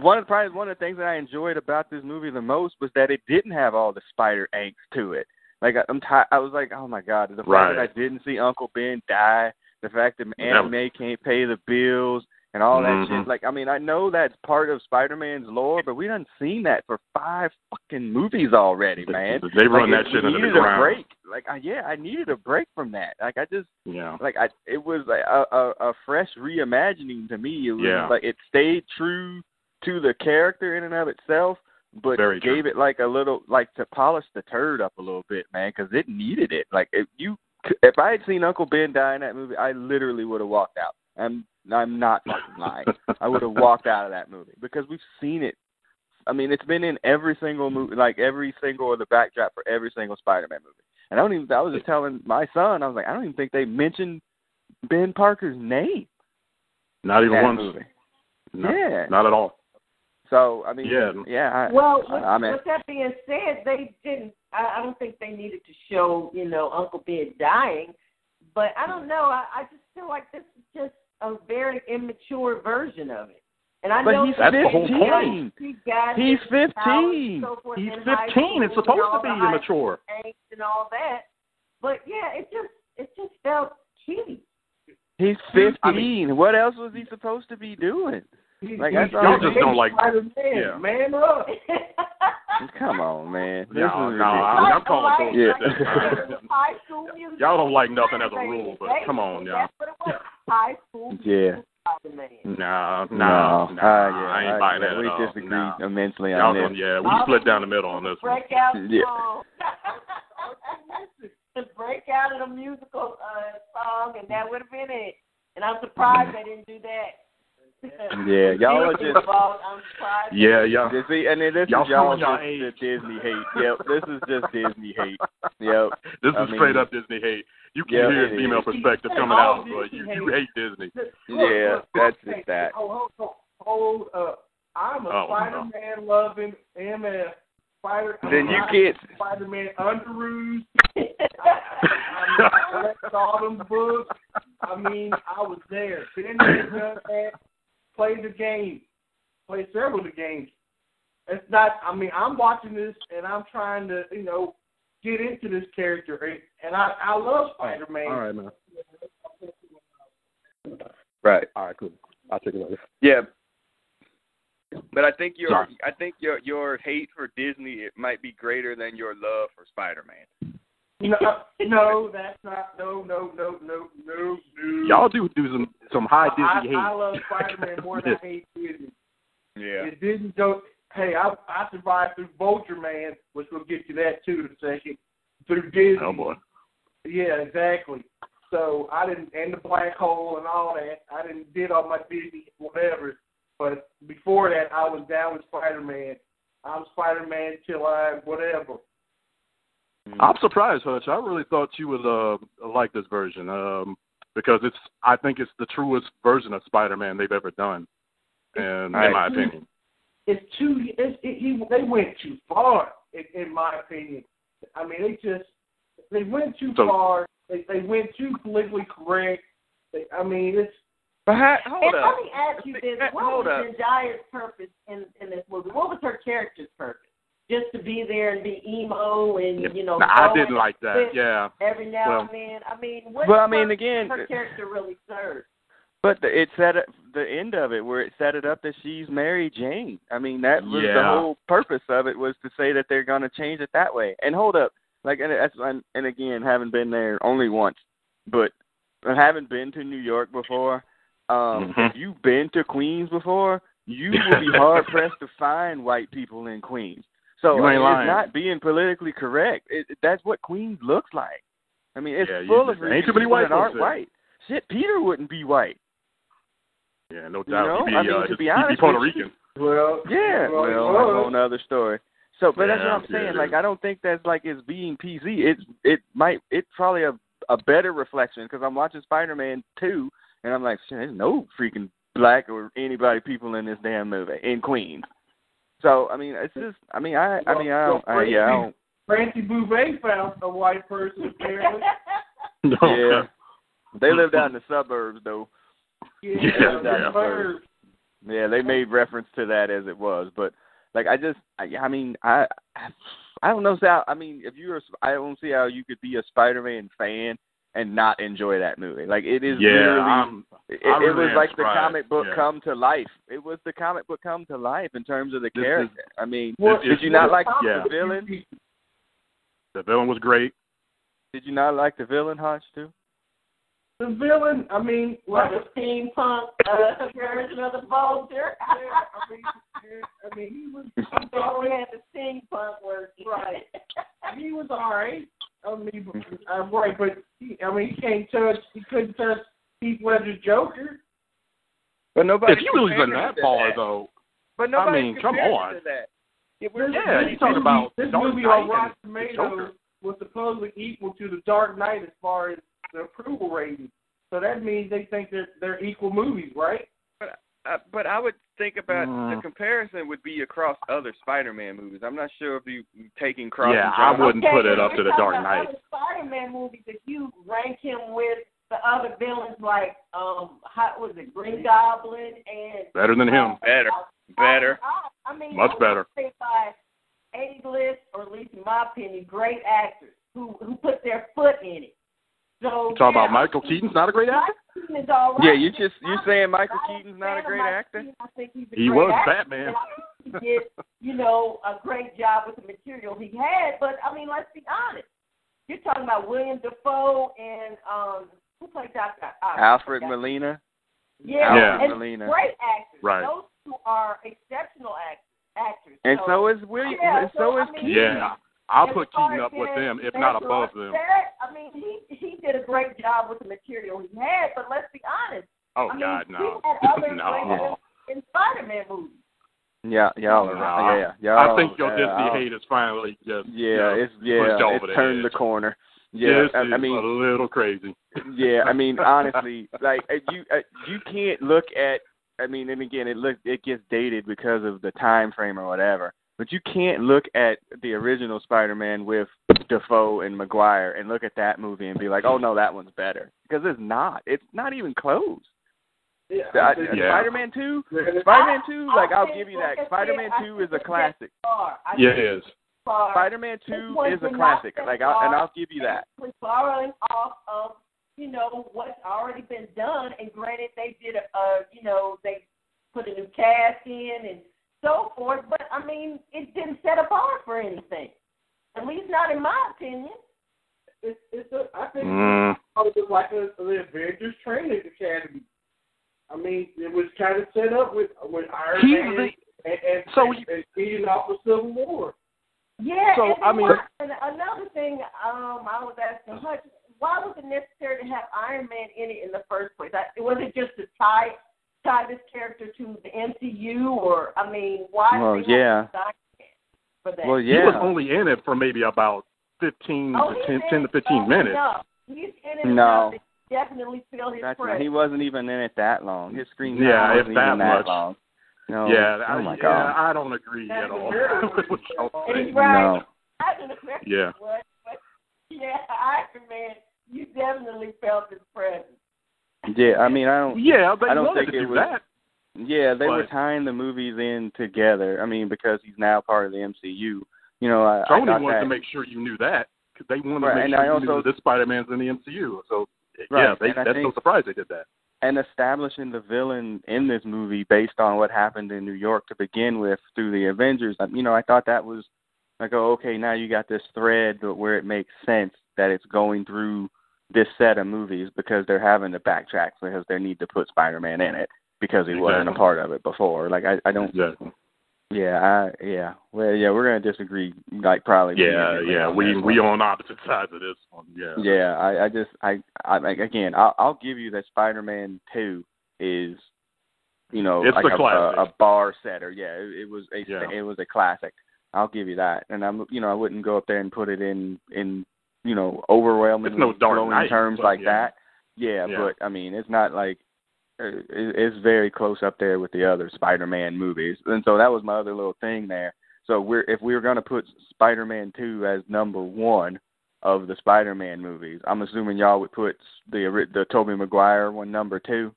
S2: one of probably one of the things that I enjoyed about this movie the most was that it didn't have all the spider angst to it. Like I, I'm, ti I was like, oh my god, the fact
S4: Right.
S2: that I didn't see Uncle Ben die, the fact that Aunt
S4: was-
S2: May can't pay the bills and all that
S4: Mhm.
S2: shit. Like, I mean, I know that's part of Spider-Man's lore, but we done seen that for five fucking movies already, man.
S4: They run
S2: like,
S4: that
S2: it,
S4: shit into the
S2: needed a
S4: ground.
S2: break. Like, I, yeah, I needed a break from that. Like, I just
S4: Yeah,
S2: like I it was like a, a a fresh reimagining to me. It was
S4: Yeah.
S2: like it stayed true to the character in and of itself, but
S4: Very true.
S2: gave it like a little like to polish the turd up a little bit, man, because it needed it. Like if you if I had seen Uncle Ben die in that movie, I literally would have walked out. I'm I'm not fucking lying. I would have walked out of that movie because we've seen it. I mean, it's been in every single movie, like every single of the backdrop for every single Spider-Man movie. And I don't even. I was just telling my son, I was like, I don't even think they mentioned Ben Parker's name
S4: Not even once.
S2: movie.
S4: No,
S2: Yeah.
S4: not at all.
S2: So I mean,
S4: Yeah.
S2: yeah. I,
S3: Well, with,
S2: I mean,
S3: with that being said, they didn't. I, I don't think they needed to show, you know, Uncle Ben dying. But I don't know. I, I just feel like this is just a very immature version of it. And I
S2: but
S3: know
S2: he's
S4: That's the whole
S2: fifteen.
S3: he got
S2: He's fifteen.
S3: so
S4: He's 15. It's supposed to be immature.
S3: angst and all that. But yeah, it just it just felt cheesy.
S2: He's fifteen. what else was he supposed to be doing?
S5: He-
S2: Like,
S5: he-
S2: that's
S4: Y'all
S2: I'm
S4: just don't like.
S5: Spider-Man,
S4: Yeah.
S5: man up.
S2: Come on, man. This
S4: No,
S2: is
S4: no,
S2: ridiculous.
S4: I- I'm calling
S3: Like-
S4: bullshit.
S2: Yeah.
S3: like high school music.
S4: Y'all don't like nothing as a rule, but come on, y'all.
S3: That's what it was. High school
S2: Yeah.
S3: music Spider-Man.
S4: Nah,
S2: No,
S4: nah,
S2: uh,
S4: nah.
S2: yeah,
S4: I ain't buying
S2: yeah,
S4: that
S2: we
S4: at all.
S2: disagree
S4: Nah.
S2: immensely
S4: Y'all
S2: on this.
S4: gonna, yeah, we split down the middle on this one.
S3: break out
S2: Yeah.
S3: song. to break out in a musical uh, song, and that would have been it. And I'm surprised they didn't do that.
S2: Yeah, y'all are just-
S3: fault, I'm surprised.
S4: Yeah, yeah.
S2: You see, and then this
S4: Y'all
S2: is y'all
S4: showing y'all
S2: just the Disney hate. Yep, this is just Disney hate. Yep.
S4: This
S2: I
S4: is
S2: mean-
S4: straight up Disney hate. You can
S2: Yeah,
S4: hear
S2: it
S4: female
S2: is.
S4: perspective coming
S5: All
S4: out, but you, you hate Disney.
S2: Yeah, that's just
S5: hey,
S2: that.
S5: Oh, hold, hold, hold up. I'm a
S4: Oh.
S5: Spider-Man loving MF. Spider. Man.
S2: Then you
S5: I'm
S2: can't.
S5: Spider-Man underoos. I, I read all them books. I mean, I was there. Been there, done that. Played the game. Played several of the games. It's not. I mean, I'm watching this and I'm trying to, you know, get into this character, and, and I, I love Spider-Man.
S4: All right, man.
S2: Right.
S4: All right, cool. I'll take it later.
S2: Yeah. But I think your
S4: Sorry.
S2: I think your your hate for Disney it might be greater than your love for Spider Man.
S5: No, uh, no, that's not. No, no, no, no, no, no.
S4: Y'all do do some some high
S5: I,
S4: Disney
S5: I
S4: hate.
S5: love Spider-Man more than I hate Disney.
S2: Yeah.
S5: It didn't go. Hey, I I survived through Vulture Man, which we'll get to that too in a second. Through Disney.
S4: Oh boy.
S5: Yeah, exactly. So I didn't, and the black hole and all that. I didn't did all my Disney whatever. But before that, I was down with Spider-Man. I'm Spider-Man till I whatever.
S4: I'm surprised, Hutch. I really thought you would uh like this version, um, because it's I think it's the truest version of Spider-Man they've ever done, and
S2: I
S4: in my opinion.
S5: It's too. It's, it, he, they went too far, in, in my opinion. I mean, they just they went too
S4: So-
S5: far. They they went too politically correct. They, I mean, it's
S2: But ha- hold
S3: and
S2: up.
S3: let me ask you this: What
S2: hold
S3: was
S2: up.
S3: Zendaya's purpose in in this movie? What was her character's purpose? Just to be there and be emo and you know.
S4: Now, I didn't like that. Yeah.
S3: Every now
S4: Well-
S3: and then. I mean, what
S2: Well, I mean,
S3: purpose
S2: again-
S3: her character really served.
S2: But the, it set it, the end of it where it set it up that she's Mary Jane. I mean, that was the whole purpose of it was to say that they're going to change it that way. And hold up, like, and that's and, and again, haven't been there only once, but I haven't been to New York before. Um,
S4: Mhm.
S2: If you've been to Queens before, you will be hard pressed to find white people in Queens. So
S4: You
S2: I
S4: ain't
S2: mean,
S4: lying.
S2: it's not being politically correct. It, it- that's what Queens looks like. I mean, it's
S4: Yeah,
S2: full of
S4: ain't too many
S2: people
S4: white
S2: that aren't
S4: folks
S2: white. Shit, Peter wouldn't be white.
S4: Yeah, no
S2: You
S4: doubt.
S2: know,
S4: he'd be,
S2: I mean,
S4: uh,
S2: to
S4: just-
S2: be
S4: he'd
S2: honest
S4: be Puerto Rican.
S5: Well,
S2: Yeah,
S5: well,
S2: well, that's a whole other story. So, but that's what I'm saying.
S4: yeah,
S2: like. I don't think that's like it's being PC. It's it might it's probably a a better reflection because I'm watching Spider-Man two, and I'm like, shit, there's no freaking black or anybody people in this damn movie in Queens. So, I mean, it's just, I mean, I, I mean, I don't, I, yeah, I don't,
S5: Francie Bouvet found a white person apparently.
S2: Yeah. They lived out in the suburbs though.
S5: Yeah,
S4: Yeah,
S5: the
S2: yeah.
S5: bird.
S2: Yeah, they made reference to that as it was, but like I just, I, I mean, I, I don't know how. I mean, if you're, a, I don't see how you could be a Spider-Man fan and not enjoy that movie. Like it is
S4: Yeah,
S2: literally,
S4: I'm,
S2: it,
S4: I
S2: it
S4: really
S2: was
S4: am
S2: like the comic book
S4: Yeah.
S2: come to life. It was the comic book come to life in terms of the
S4: This is-
S2: character. I mean,
S5: Well,
S2: did you not like
S4: yeah.
S2: the villain?
S4: the villain was great.
S2: Did you not like the villain, Hodge too?
S5: The villain, I mean,
S3: Like
S5: like
S3: a steampunk uh, version of the vulture.
S5: yeah, I mean, yeah, I mean, he was, I'm
S3: They only
S5: sorry,
S3: had the steampunk word.
S5: Right. he was all right. I mean, I'm right, but he, I mean, he can't touch, he couldn't touch Heath Ledger's Joker.
S2: But nobody.
S4: If you really
S2: compared
S4: been that
S2: to
S4: far
S2: that.
S4: though,
S2: But nobody
S4: I mean, come on.
S2: To that. It
S5: This-
S2: was,
S4: Yeah,
S5: this
S4: you talk
S5: movie-
S4: about
S5: this
S4: Dark
S5: movie
S4: Knight
S5: on
S4: and
S5: Rotten
S4: the
S5: Tomatoes was supposedly equal to the Dark Knight as far as the approval rating. So that means they think that they're equal movies, right?
S2: Uh, but I would think about
S4: Mm.
S2: the comparison would be across other Spider-Man movies. I'm not sure if you taking cross.
S4: Yeah, I wouldn't put it up to the Dark Knight.
S3: other Spider-Man movies, if you rank him with the other villains like um, how was it Green Goblin and
S4: better than him.
S2: Better, better.
S3: I, I mean,
S4: Much
S3: I
S4: better.
S3: Say by A-list, or at least in my opinion, great actors who who put their foot in it. So
S4: You talk
S3: yeah,
S4: about Michael Keaton's not a great actor.
S3: Michael Keaton is all right.
S2: Yeah, you just you
S3: I'm-
S2: saying Michael Keaton's not a great actor?
S3: Keaton. I think he's a
S4: He
S3: great
S4: was
S3: actor,
S4: Batman.
S3: and he did, you know, a great job with the material he had. But I mean, let's be honest. You're talking about William Dafoe and um, who played Doctor
S2: Alfred Molina.
S3: Yeah,
S4: Yeah.
S3: and
S2: Molina.
S3: great actors.
S4: Right.
S3: Those two are exceptional act- actors.
S2: And so is William.
S3: Yeah,
S2: and so
S3: so,
S2: is
S3: I mean,
S2: Keaton.
S4: Yeah, I'll put
S3: far
S4: Keaton up with them, if not above them.
S3: effects, I mean, he he did a great job with the material he had. But let's be honest.
S4: Oh
S3: I
S4: God,
S3: we
S4: no,
S3: had other
S4: no.
S3: in Spider-Man movies.
S2: Yeah, y'all are
S4: No.
S2: right. Yeah, y'all.
S4: I think your
S2: uh,
S4: Disney
S2: I'll-
S4: hate is finally just you
S2: Yeah,
S4: know,
S2: it's yeah,
S4: pushed over
S2: it's
S4: the
S2: turned
S4: edge.
S2: the corner. Yeah,
S4: This
S2: I, I mean,
S4: a little crazy.
S2: yeah, I mean, honestly, like uh, you, uh, you can't look at. I mean, and again, it look it gets dated because of the time frame or whatever. But you can't look at the original Spider-Man with Dafoe and Maguire and look at that movie and be like, "Oh no, that one's better," because it's not. It's not even close.
S5: Yeah.
S2: I,
S4: Yeah.
S2: Spider-Man Two,
S5: Yeah.
S2: Spider-Man Two, like
S3: I
S2: I'll give you that.
S3: I
S2: Spider-Man Two is a classic.
S3: Far.
S4: Yeah, it is.
S2: Spider-Man Two is a classic. Like, I'll, and. I'll give you that.
S3: borrowing off of you know what's already been done. And granted, they did a, a you know they put a new cast in and so forth. But I mean, it didn't set a bar for anything. At least not in my opinion.
S5: It's, it's a, I think
S4: Mm.
S5: it was like a, the Avengers Training Academy. I mean, it was kind of set up with with Iron
S4: He's
S5: Man
S4: the-
S5: and, and,
S4: so
S5: and, and feeding off of Civil War.
S3: Yeah.
S4: So,
S3: and
S4: I mean-
S3: why- and another thing, um, I was asking Hutch, why was it necessary to have Iron Man in it in the first place? I, was it just to tie tie this character to the MCU, or I mean, why? did
S2: Well,
S3: they
S2: yeah.
S3: to Iron Man For that?
S2: Well,
S4: He was
S2: yeah.
S4: only in it for maybe about fifteen
S3: Oh,
S4: to 10, 10 to fifteen
S3: oh,
S4: minutes.
S3: Enough. He's in it
S2: No.
S3: definitely feel his
S2: That's not,
S3: presence.
S2: he wasn't even in it that long. His screen time
S4: Yeah,
S2: wasn't
S4: that
S2: even that long. No.
S4: Yeah,
S2: Oh
S4: I,
S2: my
S4: yeah,
S2: god.
S4: I don't agree
S5: That's
S4: at all. with what y'all
S3: And he's right.
S2: No.
S3: I don't know
S4: Yeah.
S3: what, but yeah, Iron Man, you definitely felt his presence.
S2: Yeah, I mean, I don't.
S4: Yeah, they
S2: I don't
S4: wanted
S2: think
S4: to
S2: it
S4: do
S2: was-
S4: that.
S2: Yeah, they were tying the movies in together. I mean, because he's now part of the MCU. You know, I, I
S4: Sony wanted
S2: that.
S4: to make sure you knew that because they wanted
S2: Right,
S4: to make sure
S2: I
S4: you
S2: also-
S4: knew that this Spider-Man's in the MCU. So
S2: Right,
S4: yeah, they,
S2: I
S4: that's no surprise they did that.
S2: and establishing the villain in this movie based on what happened in New York to begin with through the Avengers. Um, you know, I thought that was like, oh, okay, now you got this thread where it makes sense that it's going through this set of movies because they're having to backtrack because they need to put Spider-Man in it because he exactly. wasn't a part of it before. Like I, I don't.
S4: Exactly.
S2: Yeah, I yeah. Well, yeah, we're gonna disagree. Like probably.
S4: Yeah, yeah. We we on opposite sides of this one. Yeah.
S2: Yeah, I I just I I like again I'll I'll give you that Spider-Man Two is, you know,
S4: it's
S2: like
S4: a,
S2: a, a bar setter. Yeah, it, it was a
S4: yeah.
S2: it was a classic. I'll give you that. And I'm you know I wouldn't go up there and put it in in you know overwhelming
S4: it's no glowing
S2: night, terms like
S4: yeah.
S2: that. Yeah,
S4: yeah,
S2: but I mean it's not like it's very close up there with the other Spider-Man movies, and so that was my other little thing there. So we're if we were going to put Spider-Man two as number one of the Spider-Man movies, I'm assuming y'all would put the the Tobey Maguire one number two.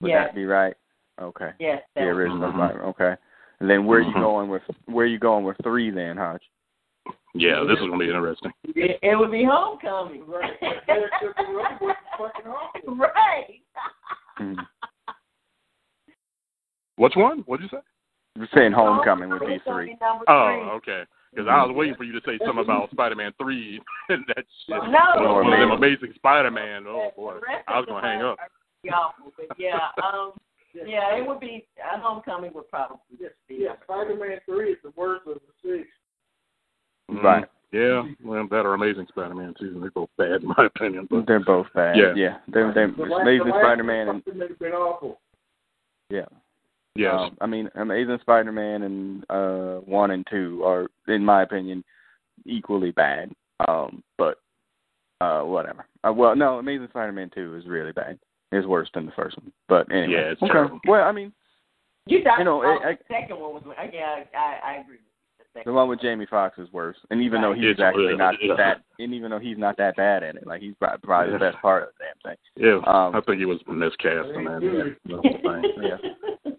S2: Would
S3: yes.
S2: that be right? Okay.
S3: Yes.
S2: The original
S4: mm-hmm.
S2: Okay. And then where are you
S4: Mhm.
S2: going with where are you going with three then, Hodge?
S4: Yeah, this is gonna be interesting.
S3: It, it would be homecoming.
S5: Right. Better took the road with fucking awful.
S3: right.
S2: Mhm.
S4: Which one? What'd you say?
S2: You're saying Homecoming would be
S3: Homecoming
S2: three.
S3: number
S4: Oh,
S3: three.
S4: okay. Because I was waiting for you to say something about Spider-Man three and that shit.
S3: No,
S4: Oh,
S2: no.
S4: them Amazing Spider-Man. Oh boy, I was gonna hang up.
S3: are pretty awful, but yeah, um, yeah, it would be uh, homecoming would probably
S5: Yes,
S3: be
S5: yeah, Spider-Man three is the worst of the six.
S4: Mhm.
S2: Right.
S4: Yeah, well, that or Amazing Spider-Man too. They're both bad in my opinion. But
S2: They're both bad.
S4: Yeah.
S2: Yeah. They're they're
S5: the
S2: Amazing
S5: last,
S2: Spider-Man and
S5: been awful.
S2: yeah.
S4: yes,
S2: Um, I mean, Amazing Spider-Man and uh one and two are, in my opinion, equally bad. Um, but uh, whatever. Uh, well, no, Amazing Spider-Man two is really bad. It's worse than the first one. But anyway,
S4: Yeah, it's
S2: okay.
S4: terrible.
S2: Well, I mean,
S3: You, got,
S2: You know, I- I-
S3: the second one was. Yeah, I, I agree with you. The
S2: the one with Jamie Foxx is worse. And even though
S3: Right.
S2: he's
S4: It's
S2: actually
S4: really-
S2: not
S4: yeah.
S2: that, and even though he's not that bad in it, like he's probably, probably the best part of the damn thing.
S4: yeah.
S2: Um,
S4: I think he was miscast in that.
S5: Dude.
S4: the whole thing.
S2: Yeah.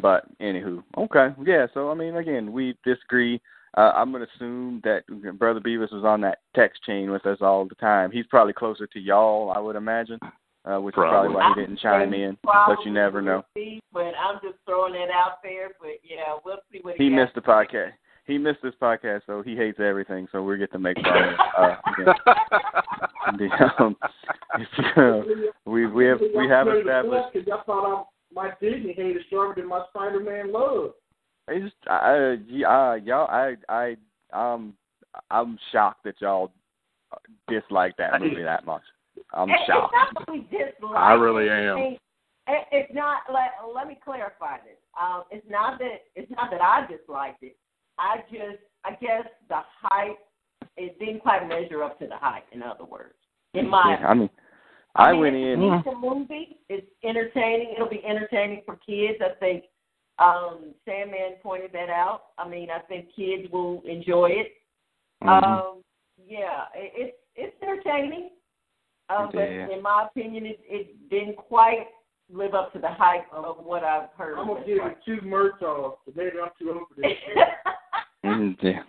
S2: But anywho, okay, yeah. So I mean, again, we disagree. Uh, I'm gonna assume that Brother Beavis was on that text chain with us all the time. He's probably closer to y'all, I would imagine, uh, which is probably
S4: Probably.
S2: why he didn't chime in. But you never know.
S3: Probably, But I'm just throwing that out there. But yeah, we'll see what
S2: He
S3: got.
S2: missed the podcast. He missed this podcast, so he hates everything. So we get to make fun of. him. Uh, yeah. The, um, if we we have we have established.
S5: Because I thought I, my Disney hate is stronger than my Spider-Man love.
S2: It's just, yeah, uh, y'all, I, I, um, I'm shocked that y'all dislike that movie that much. I'm
S3: It-
S2: shocked.
S3: It's not that we dislike
S4: I really am.
S3: It's not. Let, let me clarify this. Um, it's not that. It's not that I disliked it. I just. I guess the hype. It didn't quite measure up to the hype. In other words, in my.
S2: Yeah, I mean, I
S3: mean,
S2: went
S3: it's
S2: in.
S3: A movie. It's entertaining. It'll be entertaining for kids. I think. Um, Sandman pointed that out. I mean, I think kids will enjoy it.
S2: Mhm.
S3: Um, yeah, it, it's it's entertaining. Um,
S2: Yeah.
S3: but in my opinion, it, it didn't quite live up to the hype of what I've heard.
S5: I'm gonna give it two Murtaughs, but maybe I'm too old for this.
S2: Yeah,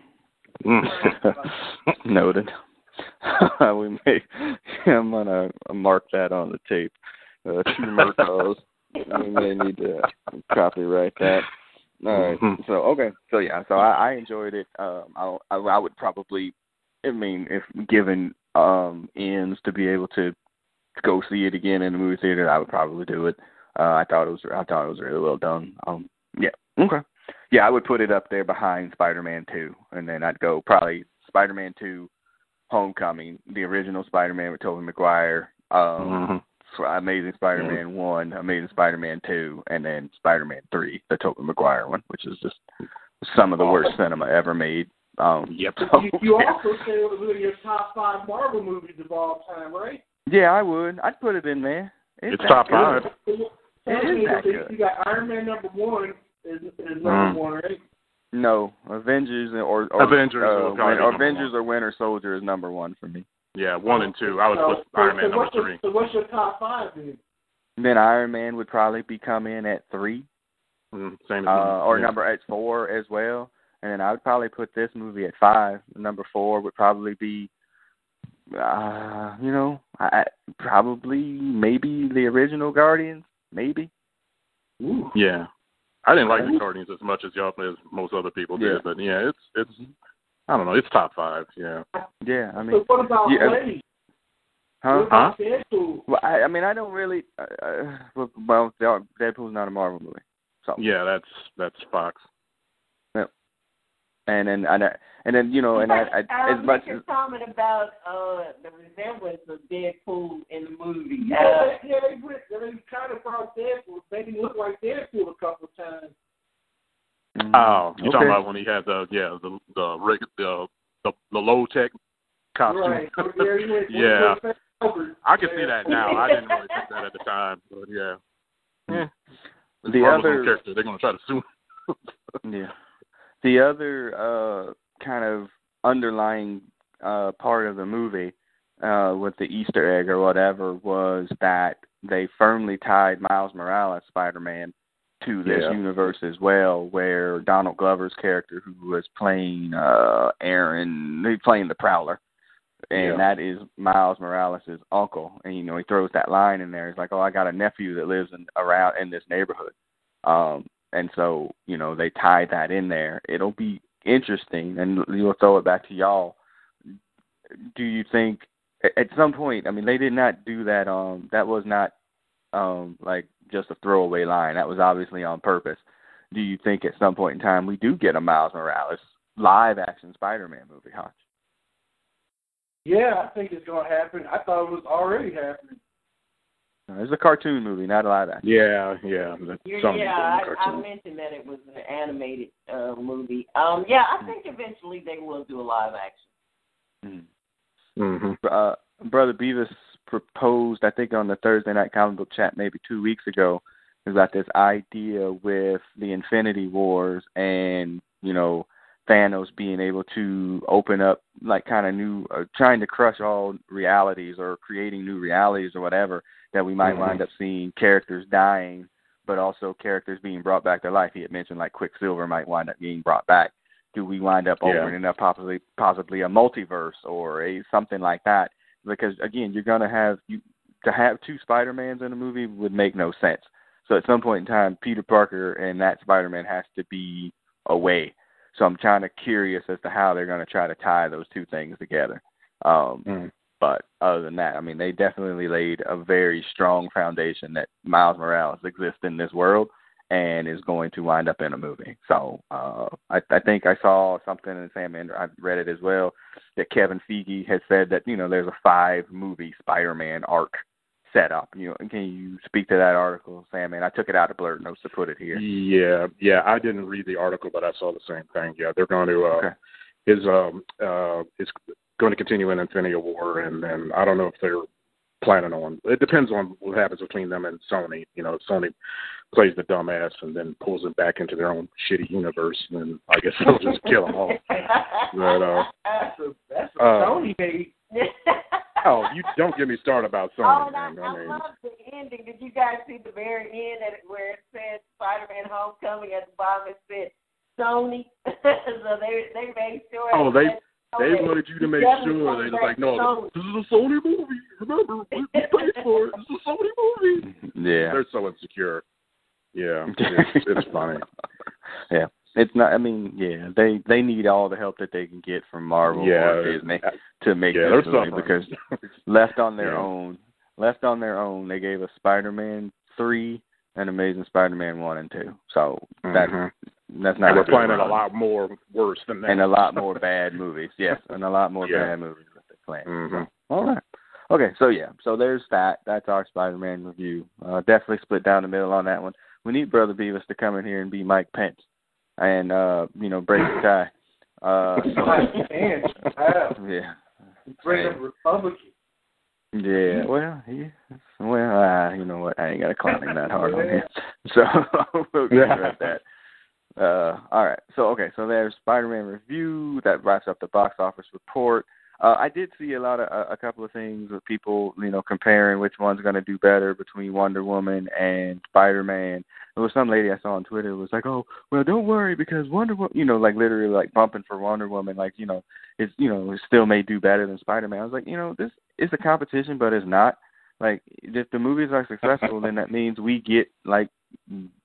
S4: Mm.
S2: noted. we may. I'm gonna mark that on the tape. Uh, two we may need to copyright that. All right.
S4: Mhm.
S2: So okay. So yeah. So I, I enjoyed it. Um, I, I I would probably. I mean, if given um ends to be able to go see it again in the movie theater, I would probably do it. Uh, I thought it was. I thought it was really well done. Um. Yeah. Okay. Yeah, I would put it up there behind Spider-Man Two, and then I'd go probably Spider-Man Two, Homecoming, the original Spider-Man with Tobey Maguire. Um.
S4: Mhm.
S2: Amazing Spider-Man one, Amazing Spider-Man two, and then Spider-Man three, the Tobey Maguire one, which is just some of the worst cinema ever made. Um,
S4: Yep.
S5: But you, you also say it was one of your top five Marvel movies of all time, right?
S2: yeah, I would. I'd put it in there.
S4: It's
S2: that
S4: top
S2: good.
S4: five.
S2: It is that good.
S5: you got Iron Man number one is, is number
S4: Mm.
S5: one, right?
S2: No, Avengers or, or
S4: Avengers
S2: uh,
S4: will probably
S2: Win- Avengers
S4: one.
S2: or Winter Soldier is number one for me.
S4: Yeah, one and two. I would
S5: so,
S4: put Iron Man
S5: so
S4: number
S5: what's your,
S4: three.
S5: So what's your top five then?
S2: Then Iron Man would probably be come in at three,
S4: Mm, same as
S2: uh, or
S4: yeah.
S2: number at four as well. And then I would probably put this movie at five. Number four would probably be uh, you know, I probably maybe the original Guardians, maybe.
S5: Ooh.
S4: Yeah, I didn't like the Guardians as much as y'all as most other people did,
S2: Yeah.
S4: but yeah, it's it's I don't know, it's top five. Yeah.
S2: Yeah, I
S5: So
S2: mean,
S5: what about
S2: yeah,
S5: Blade?
S2: huh?
S5: What about Deadpool?
S2: Well, I, I mean, I don't really. Uh, uh, well, well, Deadpool's not a Marvel movie, so
S4: Yeah, that's that's Fox.
S2: And then and I, and then you know, and I, I
S3: I'll
S2: as much
S3: make
S2: as
S3: a comment about uh the resemblance of Deadpool in the movie.
S5: Yeah,
S3: Uh,
S5: yeah, they went, they kind of brought Deadpool, made him look like Deadpool a couple of times.
S2: mm,
S4: Oh, you
S2: okay.
S4: talking about when he had the yeah the the rig the the, the low tech costume?
S5: Right. Yeah,
S4: Yeah.
S5: Went, went over.
S4: I can see that now. I didn't really think that at the time, but yeah. yeah.
S2: The
S4: Marvel's
S2: other-
S4: own character, they're gonna try to sue.
S2: Yeah. The other uh kind of underlying uh part of the movie uh with the Easter egg or whatever was that they firmly tied Miles Morales Spider Man to this
S4: Yeah.
S2: universe as well where Donald Glover's character who was playing uh Aaron he's playing the Prowler and
S4: Yeah.
S2: that is Miles Morales' uncle. And you know, he throws that line in there. He's like, "Oh, I got a nephew that lives in around in this neighborhood." Um, and so you know, they tied that in there. It'll be interesting, and you'll throw it back to y'all. Do you think at- some point? I mean, they did not do that. Um, that was not um like just a throwaway line. That was obviously on purpose. Do you think at some point in time we do get a Miles Morales live action Spider-Man movie, Hutch?
S5: Yeah, I think it's going to happen. I thought it was already happening.
S2: No, It's a cartoon movie, not a live action.
S4: Yeah, yeah. That's
S3: Yeah,
S4: something
S3: yeah
S4: from
S3: I,
S4: the
S3: I
S4: cartoon.
S3: mentioned that it was an animated uh, movie. Um, yeah, I think eventually they will do a live action.
S4: hmm
S2: Uh, Brother Beavis proposed, I think, on the Thursday night comic book chat maybe two weeks ago, about this idea with the Infinity Wars and you know Thanos being able to open up like kind of new, uh, trying to crush all realities or creating new realities or whatever that we might
S4: Mhm.
S2: wind up seeing characters dying, but also characters being brought back to life. He had mentioned like Quicksilver might wind up being brought back. Do we wind up
S4: Yeah.
S2: opening up possibly possibly a multiverse or a something like that? Because again, you're gonna have you to have two Spider Mans in a movie would make no sense. So at some point in time, Peter Parker and that Spider Man has to be away. So I'm kind of curious as to how they're going to try to tie those two things together. Um,
S4: Mm.
S2: But other than that, I mean, they definitely laid a very strong foundation that Miles Morales exists in this world and is going to wind up in a movie. So uh, I, I think I saw something in Sam and I read it as well that Kevin Feige has said that you know there's a five movie Spider-Man arc set up. You know, can you speak to that article, Sam? And I took it out of Blurred Notes to put it here.
S4: Yeah, yeah. I didn't read the article, but I saw the same thing. Yeah, they're going to. Uh,
S2: Okay.
S4: His um uh is going to continue in Infinity War, and then I don't know if they're planning on. It depends on what happens between them and Sony. You know, if Sony plays the dumbass and then pulls them back into their own shitty universe, then I guess they'll just kill them all. But uh,
S5: That's a that's a
S4: Uh,
S5: Sony hate.
S4: oh, you don't get me started about
S3: Oh,
S4: Sony,
S3: and I,
S4: man. I
S3: I
S4: mean,
S3: love the ending. Did you guys see the very end at where it said Spider-Man: Homecoming at the bottom? It said Sony. so they they made sure.
S4: Oh, they-
S3: said
S4: They
S3: Sony.
S4: wanted you to make sure they was like, no,
S3: Sony.
S4: this is a Sony movie. Remember, we, we paid for it. It's a Sony movie.
S2: Yeah.
S4: They're so insecure. Yeah, it's, it's funny.
S2: yeah. It's not. I mean, yeah, they they need all the help that they can get from Marvel
S4: Yeah,
S2: or Disney to make
S4: yeah,
S2: this movie because left on their
S4: Yeah.
S2: own, left on their own, they gave us Spider-Man three and Amazing Spider-Man one and two. So that
S4: Mhm.
S2: that's not
S4: and we're planning a lot more worse than that.
S2: and a lot more bad movies. Yes, and a lot more
S4: Yeah.
S2: bad movies that they plan.
S4: Mhm.
S2: All right. Okay, so yeah, so there's that. That's our Spider-Man review. Uh, definitely split down the middle on that one. We need Brother Beavis to come in here and be Mike Pence, and uh, you know break the tie. Uh,
S5: And wow,
S2: yeah,
S5: bring up Republican.
S2: yeah. Well, he, well, uh, you know what? I ain't got to clown him that hard on him. So we'll get rid of that. Uh, all right. So okay. So there's Spider-Man review that wraps up the box office report. Uh, I did see a lot of a, a couple of things with people, you know, comparing which one's going to do better between Wonder Woman and Spider Man. There was some lady I saw on Twitter was like, "Oh, well, don't worry because Wonder Woman, you know, like literally like bumping for Wonder Woman, like you know, it's you know, it still may do better than Spider Man." I was like, you know, this is a competition, but it's not. Like, if the movies are successful, then that means we get like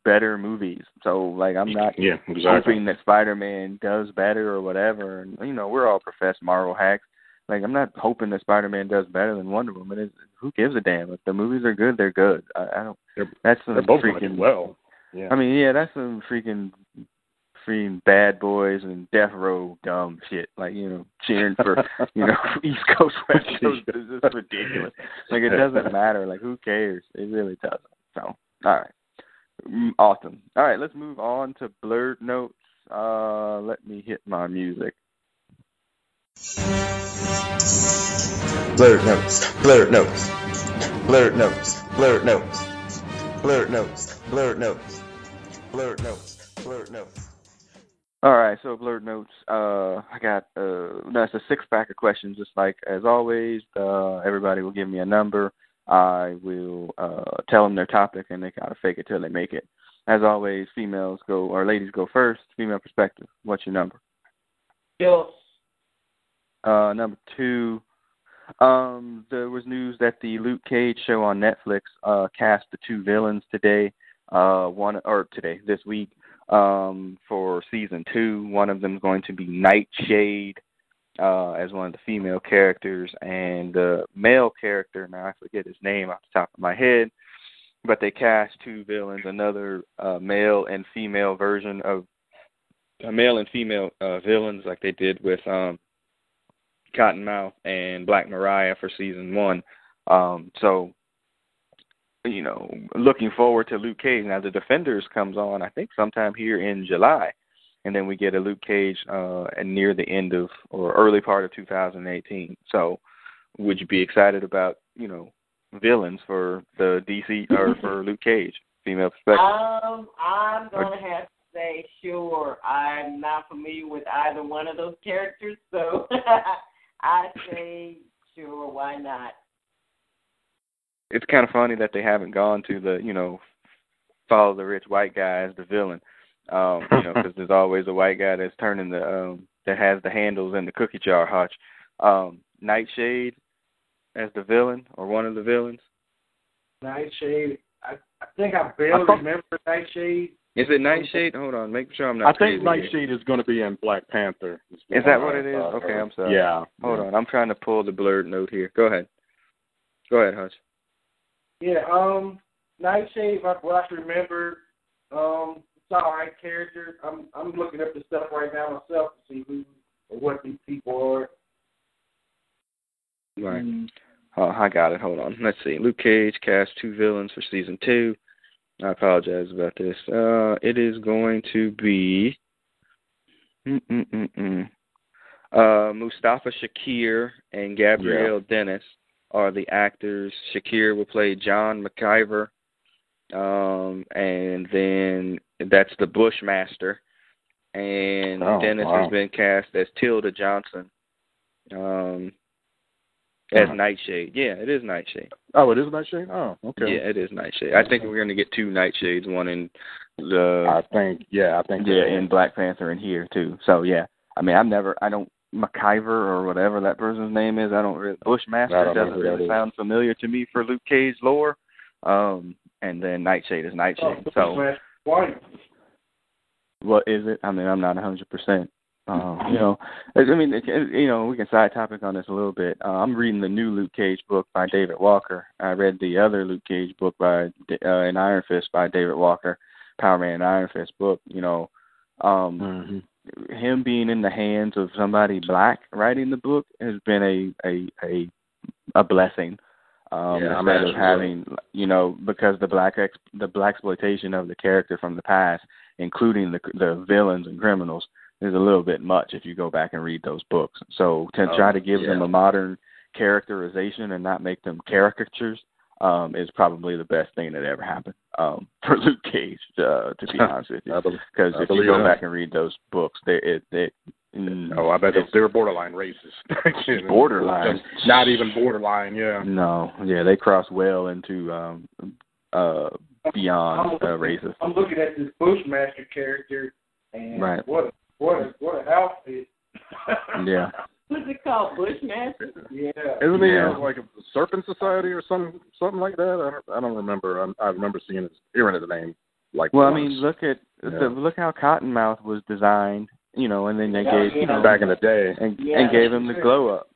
S2: better movies. So like I'm not
S4: yeah, exactly.
S2: hoping that Spider Man does better or whatever. And you know, we're all professed Marvel hacks. Like I'm not hoping that Spider Man does better than Wonder Woman. It's, who gives a damn? If the movies are good, they're good. I, I don't.
S4: They're,
S2: that's some
S4: they're both
S2: freaking
S4: well. Yeah.
S2: I mean, yeah, that's some freaking freaking bad boys and death row dumb shit. Like, you know, cheering for you know, East Coast, West Coast is just ridiculous. Like it doesn't matter. Like who cares? It really doesn't. So all right. Mm, Awesome. All right, let's move on to blurred notes. Uh let me hit my music.
S6: Blurred notes, blurred notes, blurred notes, blurred notes, blurred notes, blurred notes, blurred notes, blurred notes.
S2: All right, so blurred notes. Uh, I got uh, that's a six pack of questions. Just like as always, uh, everybody will give me a number. I will uh, tell them their topic, and they gotta fake it till they make it. As always, females go or ladies go first. Female perspective. What's your number?
S3: Bills.
S2: Uh, number two. Um, there was news that the Luke Cage show on Netflix uh, cast the two villains today. Uh, one or today this week um, for season two. One of them is going to be Nightshade uh, as one of the female characters, and the male character. Now I forget his name off the top of my head, but they cast two villains, another uh, male and female version of a male and female uh, villains, like they did with um, Cottonmouth and Black Mariah for season one. Um, so you know, looking forward to Luke Cage. Now the Defenders comes on, I think, sometime here in July, and then we get a Luke Cage uh, near the end of or early part of 2018. So, would you be excited about you know villains for the DC or for Luke Cage, female perspective?
S3: Um, I'm gonna have to say sure. I'm not familiar with either one of those characters, so I say sure. Why not?
S2: it's kind of funny that they haven't gone to the you know follow the rich white guy as the villain um you know because there's always a white guy that's turning the um that has the handles in the cookie jar hutch um nightshade as the villain or one of the villains
S5: Nightshade. I, I think I barely
S4: I thought-
S5: remember Nightshade.
S2: Is it nightshade hold on make sure i'm not
S4: I think
S2: crazy.
S4: Nightshade is going to be in Black Panther.
S2: is that what it is okay i'm sorry
S4: Yeah.
S2: hold on i'm trying to pull the blurred note here go ahead go ahead hutch
S5: Yeah, um, Nightshade. What what I can remember, um, it's all right character. I'm I'm looking up the stuff right now myself to see who or what these people are.
S2: right
S5: Mm.
S2: Oh, I got it. Hold on. Let's see. Luke Cage cast two villains for season two. I apologize about this. Uh, it is going to be Mm-mm-mm-mm. uh, Mustafa Shakir and Gabrielle Dennis are the actors. Shakir will play John McIver, um, and then that's the Bushmaster. And
S4: Oh,
S2: Dennis
S4: wow.
S2: has been cast as Tilda Johnson. Um, as
S4: Huh.
S2: Nightshade. Yeah, it is Nightshade.
S4: Oh, it is Nightshade. Oh, okay.
S2: Yeah, it is Nightshade. I think we're going to get two Nightshades, one in the
S4: I think. Yeah, I think.
S2: yeah in Black Panther and here too. So yeah, I mean I've never I don't McIver or whatever that person's name is. I don't really Bushmaster
S4: I don't
S2: doesn't really
S4: is.
S2: sound familiar to me for Luke Cage lore. Um, and then Nightshade is Nightshade. so
S5: Smash White.
S2: what is it? I mean I'm not a hundred percent. Um, you know, I mean, it- you know, we can side topic on this a little bit. Uh, I'm reading the new Luke Cage book by David Walker. I read the other Luke Cage book by uh, in Iron Fist by David Walker, Power Man and Iron Fist book. You know, um,
S4: hmm
S2: him being in the hands of somebody black writing the book has been a a a, a blessing. Um,
S4: Yeah, I'm
S2: instead of having you know because the black ex the black exploitation of the character from the past, including the the villains and criminals, is a little bit much if you go back and read those books. So to
S4: Oh,
S2: try to give them a modern characterization and not make them caricatures um, is probably the best thing that ever happened um, for Luke Cage. Uh, to be honest with you because if you go
S4: that.
S2: back and read those books, they it, it Mm.
S4: Oh, I bet they, they were borderline racist.
S2: Borderline?
S4: Just not even borderline. Yeah.
S2: No, yeah, they cross well into um uh beyond uh, racist.
S5: I'm looking at this Bushmaster character, and
S2: Right.
S5: what a, what a, what an outfit.
S2: Yeah.
S3: What's it called? Bushmaster?
S5: yeah.
S4: Isn't he
S2: Yeah.
S4: uh, like a Serpent Society or something something like that? I don't, I don't remember. I, I remember seeing his hearing the name. Like
S2: Well, I mean, look at
S4: Yeah.
S2: the, look how Cottonmouth was designed, you know, and then they
S3: Yeah,
S2: gave you
S3: yeah.
S2: know
S4: back in the day.
S2: and
S3: Yeah.
S2: and gave him the glow up,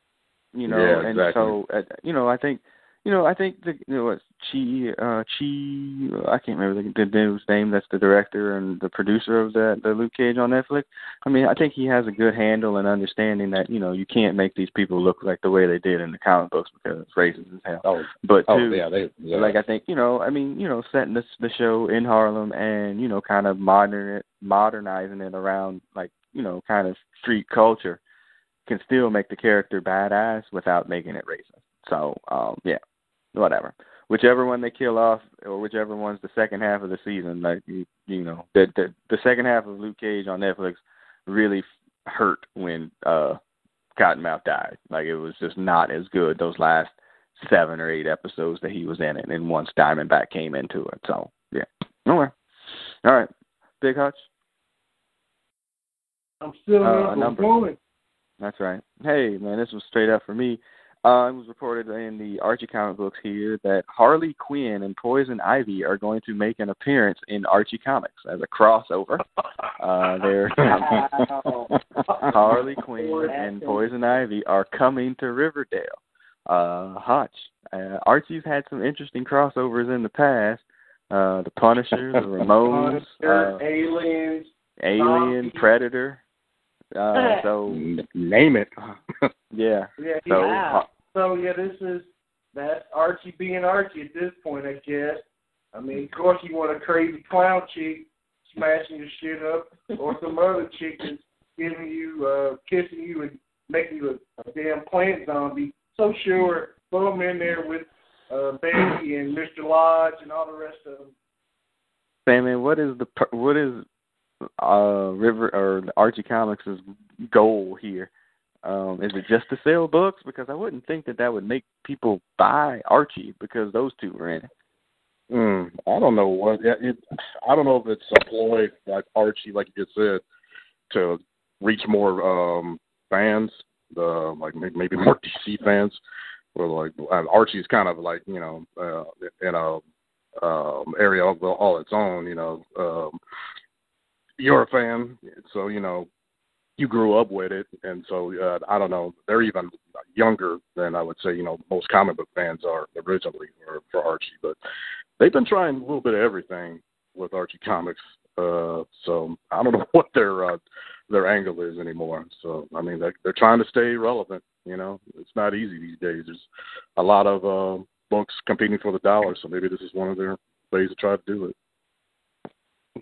S2: you know,
S4: Yeah,
S2: and
S4: exactly.
S2: so uh, you know, I think you know, I think the you know what Chi uh Chi I can't remember the, the dude's name that's the director and the producer of that the Luke Cage on Netflix. I mean, I think he has a good handle and understanding that, you know, you can't make these people look like the way they did in the comic books because it's racist as hell.
S4: Oh,
S2: But
S4: oh
S2: two,
S4: yeah, they yeah.
S2: like I think you know, I mean, you know, setting this the show in Harlem and you know, kind of modern modernizing it around like you know, kind of street culture can still make the character badass without making it racist. So, um, yeah, whatever. Whichever one they kill off, or whichever one's the second half of the season, like you, you know, the the the second half of Luke Cage on Netflix really hurt when uh Cottonmouth died. Like it was just not as good those last seven or eight episodes that he was in it, and once Diamondback came into it. So yeah, okay, all right, Big Hutch,
S5: I'm still
S2: Uh,
S5: number,
S2: number.
S5: one.
S2: that's right. Hey man, this was straight up for me. Uh, it was reported in the Archie comic books here that Harley Quinn and Poison Ivy are going to make an appearance in Archie comics as a crossover. Uh, they're
S3: Wow.
S2: Harley Quinn and Poison Ivy are coming to Riverdale. Uh, Hutch. Uh, Archie's had some interesting crossovers in the past. Uh, the Punisher, the Ramones,
S5: Punisher,
S2: uh,
S5: aliens.
S2: Alien,
S5: Zombies.
S2: Predator. Uh, so
S4: name it.
S2: yeah.
S5: Yeah,
S2: So
S3: Wow.
S5: So yeah, this is that's Archie being Archie at this point, I guess. I mean, of course, you want a crazy clown chick smashing your shit up, or some other chick that's giving you, uh, kissing you and making you a, a damn plant zombie. So sure, throw them in there with uh, Betty and Mr. Lodge and all the rest of them.
S2: Sam, what is the what is uh River or Archie Comics' goal here? Um, is it just to sell books? Because I wouldn't think that that would make people buy Archie because those two were in it.
S4: Mm, I don't know what it, it. I don't know if it's a ploy like Archie, like you just said, to reach more um fans, the like maybe more DC fans, or like uh, Archie's kind of like you know uh, in a um, area of all its own. You know, um, you're a fan, so you know you grew up with it, and so uh, I don't know. They're even younger than I would say. You know, most comic book fans are originally for, for Archie, but they've been trying a little bit of everything with Archie comics. Uh, so I don't know what their uh, their angle is anymore. So I mean, they're, they're trying to stay relevant. You know, it's not easy these days. There's a lot of uh, books competing for the dollar, so maybe this is one of their ways to try to do it.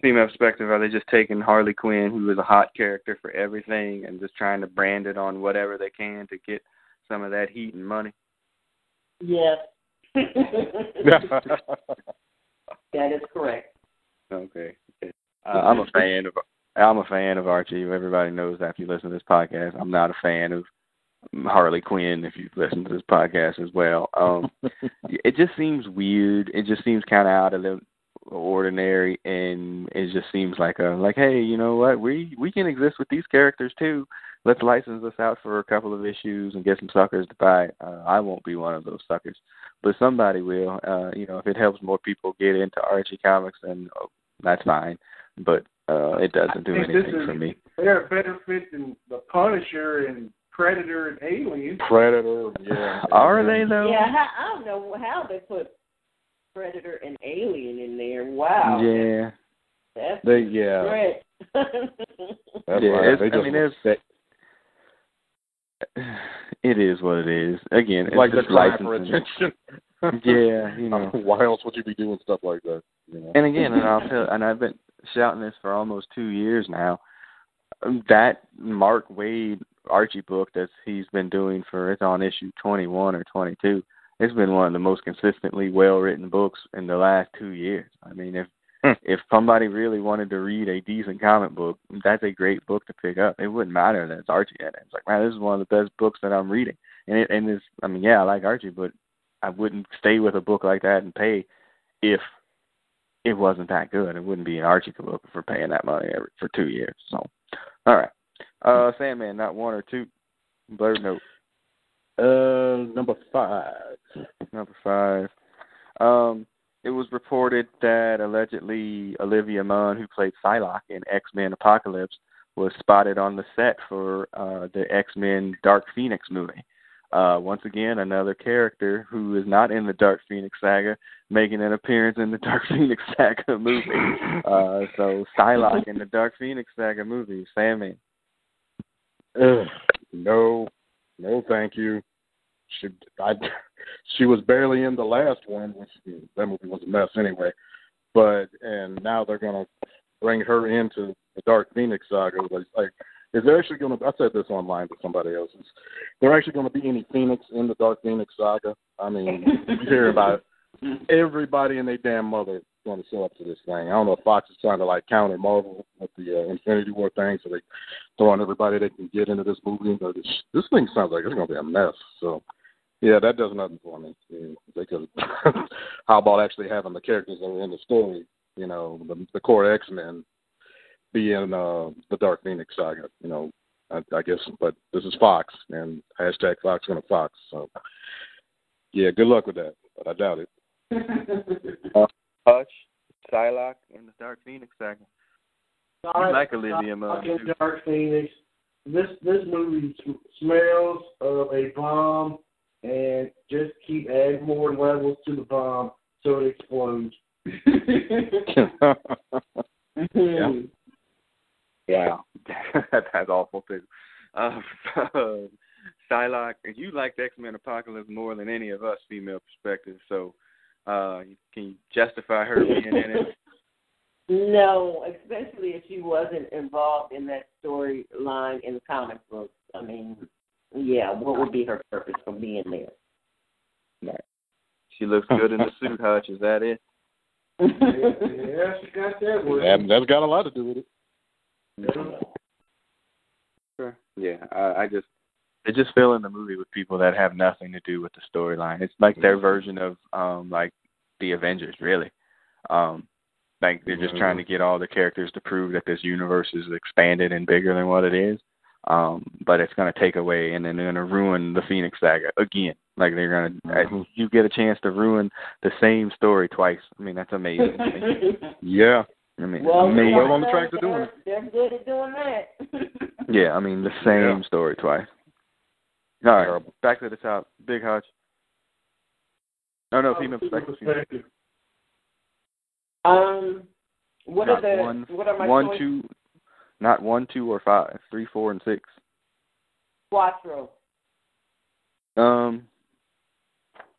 S2: Female perspective, are they just taking Harley Quinn, who is a hot character for everything, and just trying to brand it on whatever they can to get some of that heat and money?
S3: Yes. that is correct.
S2: Okay. Uh, I'm a fan of I'm a fan of Archie. Everybody knows that if you listen to this podcast. I'm not a fan of Harley Quinn if you listen to this podcast as well. Um it just seems weird. It just seems kind of out of the ordinary and it just seems like a like hey, you know what? We we can exist with these characters too. Let's license this out for a couple of issues and get some suckers to buy. it. Uh, I won't be one of those suckers, but somebody will. Uh, you know, if it helps more people get into Archie comics, then oh, that's fine. But uh, it doesn't do
S5: I think this
S2: anything
S5: is-
S2: for me.
S5: They're a better fit than the Punisher and Predator and Alien.
S4: Predator, yeah.
S2: Are they though?
S3: Yeah, how, I don't know how they put Predator and Alien in there. Wow.
S2: Yeah.
S3: That's
S4: They yeah.
S3: great.
S4: That's
S2: Yeah,
S4: right.
S2: it's- I mean, it's- It is what it is. Again, it's
S4: like they're
S2: just
S4: trying for
S2: licensing.
S4: attention.
S2: Yeah, you know.
S4: Why else would you be doing stuff like that? You know?
S2: And again, and I'll tell, and I've been shouting this for almost two years now. Um, That Mark Waid Archie book that he's been doing for it's on issue twenty one or twenty two. It's been one of the most consistently well written books in the last two years. I mean, if if somebody really wanted to read a decent comic book, that's a great book to pick up. It wouldn't matter that it's Archie in it. It's like, man, this is one of the best books that I'm reading. And it and it's I mean, yeah, I like Archie, but I wouldn't stay with a book like that and pay if it wasn't that good. It wouldn't be an Archie book for paying that money every, for two years. So, all right, uh, Sandman, not one or two. Blurred note.
S4: Uh, number five.
S2: Number five. Um, it was reported that allegedly Olivia Munn, who played Psylocke in X Men Apocalypse, was spotted on the set for uh, the X Men Dark Phoenix movie. Uh, once again, another character who is not in the Dark Phoenix saga making an appearance in the Dark Phoenix saga movie. Uh, so Psylocke in the Dark Phoenix saga movie, Sammy.
S4: Ugh, no, no, thank you. She, I, she was barely in the last one, which that movie was a mess anyway. But and now they're gonna bring her into the Dark Phoenix saga. Like, like is there actually to? I said this online to somebody else. Is there actually going to be any Phoenix in the Dark Phoenix saga? I mean, you hear about it. everybody and their damn mother going to show up to this thing. I don't know if Fox is trying to like counter Marvel with the uh, Infinity War thing, so they throwing everybody they can get into this movie. But this, this thing sounds like it's going to be a mess. So. Yeah, that does nothing for me. They could. how about actually having the characters that were in the story? You know, the, the core X Men be in uh, the Dark Phoenix saga. You know, I, I guess, but this is Fox and hashtag Fox gonna Fox. So yeah, good luck with that, but I doubt it.
S2: uh, Hutch, Psylocke, and the Dark Phoenix saga. You like Olivia Munn.
S5: Dark Phoenix. This this movie smells of a bomb, and just keep adding more levels to the bomb so it explodes.
S2: yeah. Yeah, that's awful too. Uh, Psylocke, you liked X Men Apocalypse more than any of us female perspectives. So, uh, can you justify her being in it?
S3: No, especially if she wasn't involved in that storyline in the comic books. I mean, yeah, what would be her purpose for being there?
S2: Right. She looks good in the suit, Hutch. Is that it?
S5: yeah, she got that.
S4: That, that's got a lot to do with it.
S2: Sure. Yeah, I, I just they just fill in the movie with people that have nothing to do with the storyline. It's like their version of um like the Avengers, really. Um like they're just trying to get all the characters to prove that this universe is expanded and bigger than what it is. Um, but it's gonna take away and then they're gonna ruin the Phoenix saga again. Like they're gonna mm-hmm. you get a chance to ruin the same story twice. I mean that's amazing.
S4: yeah.
S2: I mean,
S3: well,
S2: amazing.
S4: well on the track to doing
S3: it. They're good at doing that.
S2: yeah, I mean the same
S4: yeah.
S2: story twice. All right, Terrible. back to the top. Big Hutch. No, no, female perspective.
S5: perspective.
S3: Um, what
S2: not
S3: are the
S2: one,
S3: what are my
S2: one,
S3: choices?
S2: two, not one, two, or five. Three, four, and six.
S3: Quattro.
S2: Um,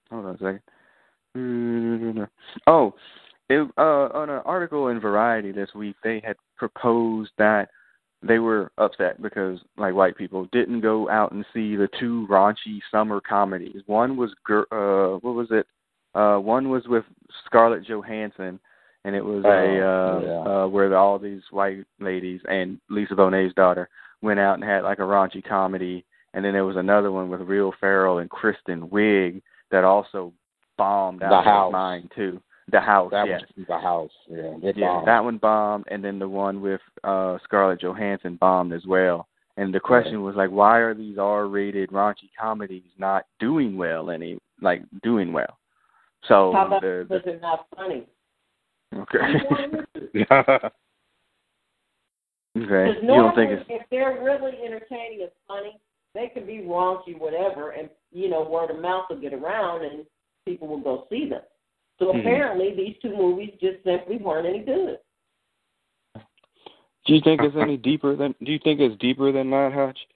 S2: hold on a second. Oh, it, uh, on an article in Variety this week, they had proposed that they were upset because like white people didn't go out and see the two raunchy summer comedies. One was uh what was it? Uh one was with Scarlett Johansson and it was
S4: Oh,
S2: a uh,
S4: yeah.
S2: uh where all these white ladies and Lisa Bonet's daughter went out and had like a raunchy comedy and then there was another one with Will Ferrell and Kristen Wiig that also bombed
S4: The
S2: out of
S4: House.
S2: his mind too. The house,
S4: That
S2: yes.
S4: was the house. Yeah,
S2: Yeah,
S4: bombed.
S2: that one bombed, and then the one with uh Scarlett Johansson bombed as well. And the question was like, why are these R-rated raunchy comedies not doing well? Any like doing well? So
S3: How about
S2: the,
S3: because they're not funny?
S2: okay,
S4: yeah.
S2: okay.
S3: Because
S2: You don't think it's
S3: if they're really entertaining and funny, they can be raunchy, whatever, and you know word of mouth will get around and people will go see them. So
S2: Mhm.
S3: apparently, these two movies just simply weren't any good.
S2: Do you think it's any deeper than? Do you think it's deeper than that, Hutch?